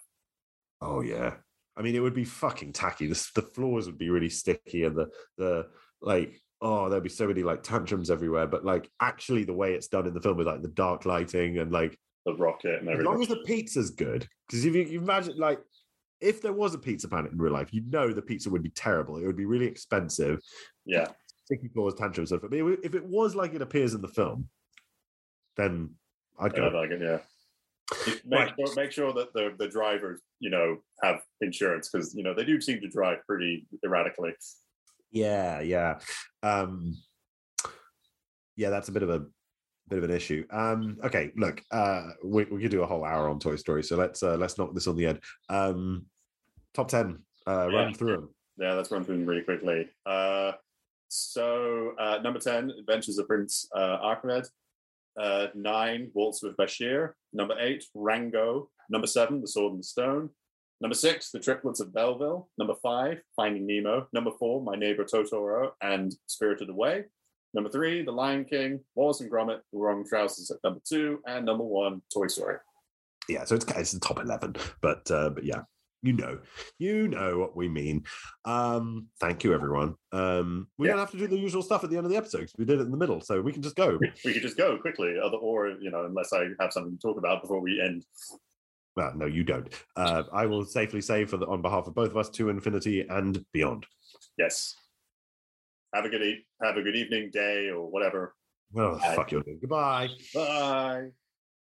Oh yeah. I mean, it would be fucking tacky. The, the floors would be really sticky, and the the like. Oh, there'd be so many like tantrums everywhere. But like, actually, the way it's done in the film with like the dark lighting and like, The rocket and everything. as long as the pizza's good, because if you, you imagine like, if there was a pizza planet in real life, you know the pizza would be terrible. It would be really expensive. yeah, Sticky floors, tantrums, stuff. But if it was like it appears in the film, then I'd go. like it. Yeah. Make, Right. sure, make sure that the, the drivers, you know, have insurance because you know they do seem to drive pretty erratically. Yeah, yeah. Um yeah, that's a bit of a bit of an issue. Um okay, look, uh we we could do a whole hour on Toy Story, so let's uh let's knock this on the head. Um top 10, uh Yeah. run through them. Yeah, let's run through them really quickly. Uh, so uh, number ten, Adventures of Prince uh, Ahmed. Uh, nine, Waltz with Bashir. Number eight, Rango. Number seven, The Sword and the Stone. Number six, The Triplets of Belleville. Number five, Finding Nemo. Number four, My Neighbor Totoro and Spirited Away. Number three, The Lion King. Wallace and Gromit, The Wrong Trousers at number two, and number one, Toy Story. Yeah, so it's it's the top 11, but uh but yeah. You know, you know what we mean. Um, thank you, everyone. Um, we Yeah. don't have to do the usual stuff at the end of the episode 'cause we did it in the middle, so we can just go. *laughs* We could just go quickly, other or you know, unless I have something to talk about before we end. Well, no, you don't. Uh, I will safely say for the, on behalf of both of us to infinity and beyond. Yes. Have a good e- have a good evening, day, or whatever. Oh, fuck you. Goodbye. Bye.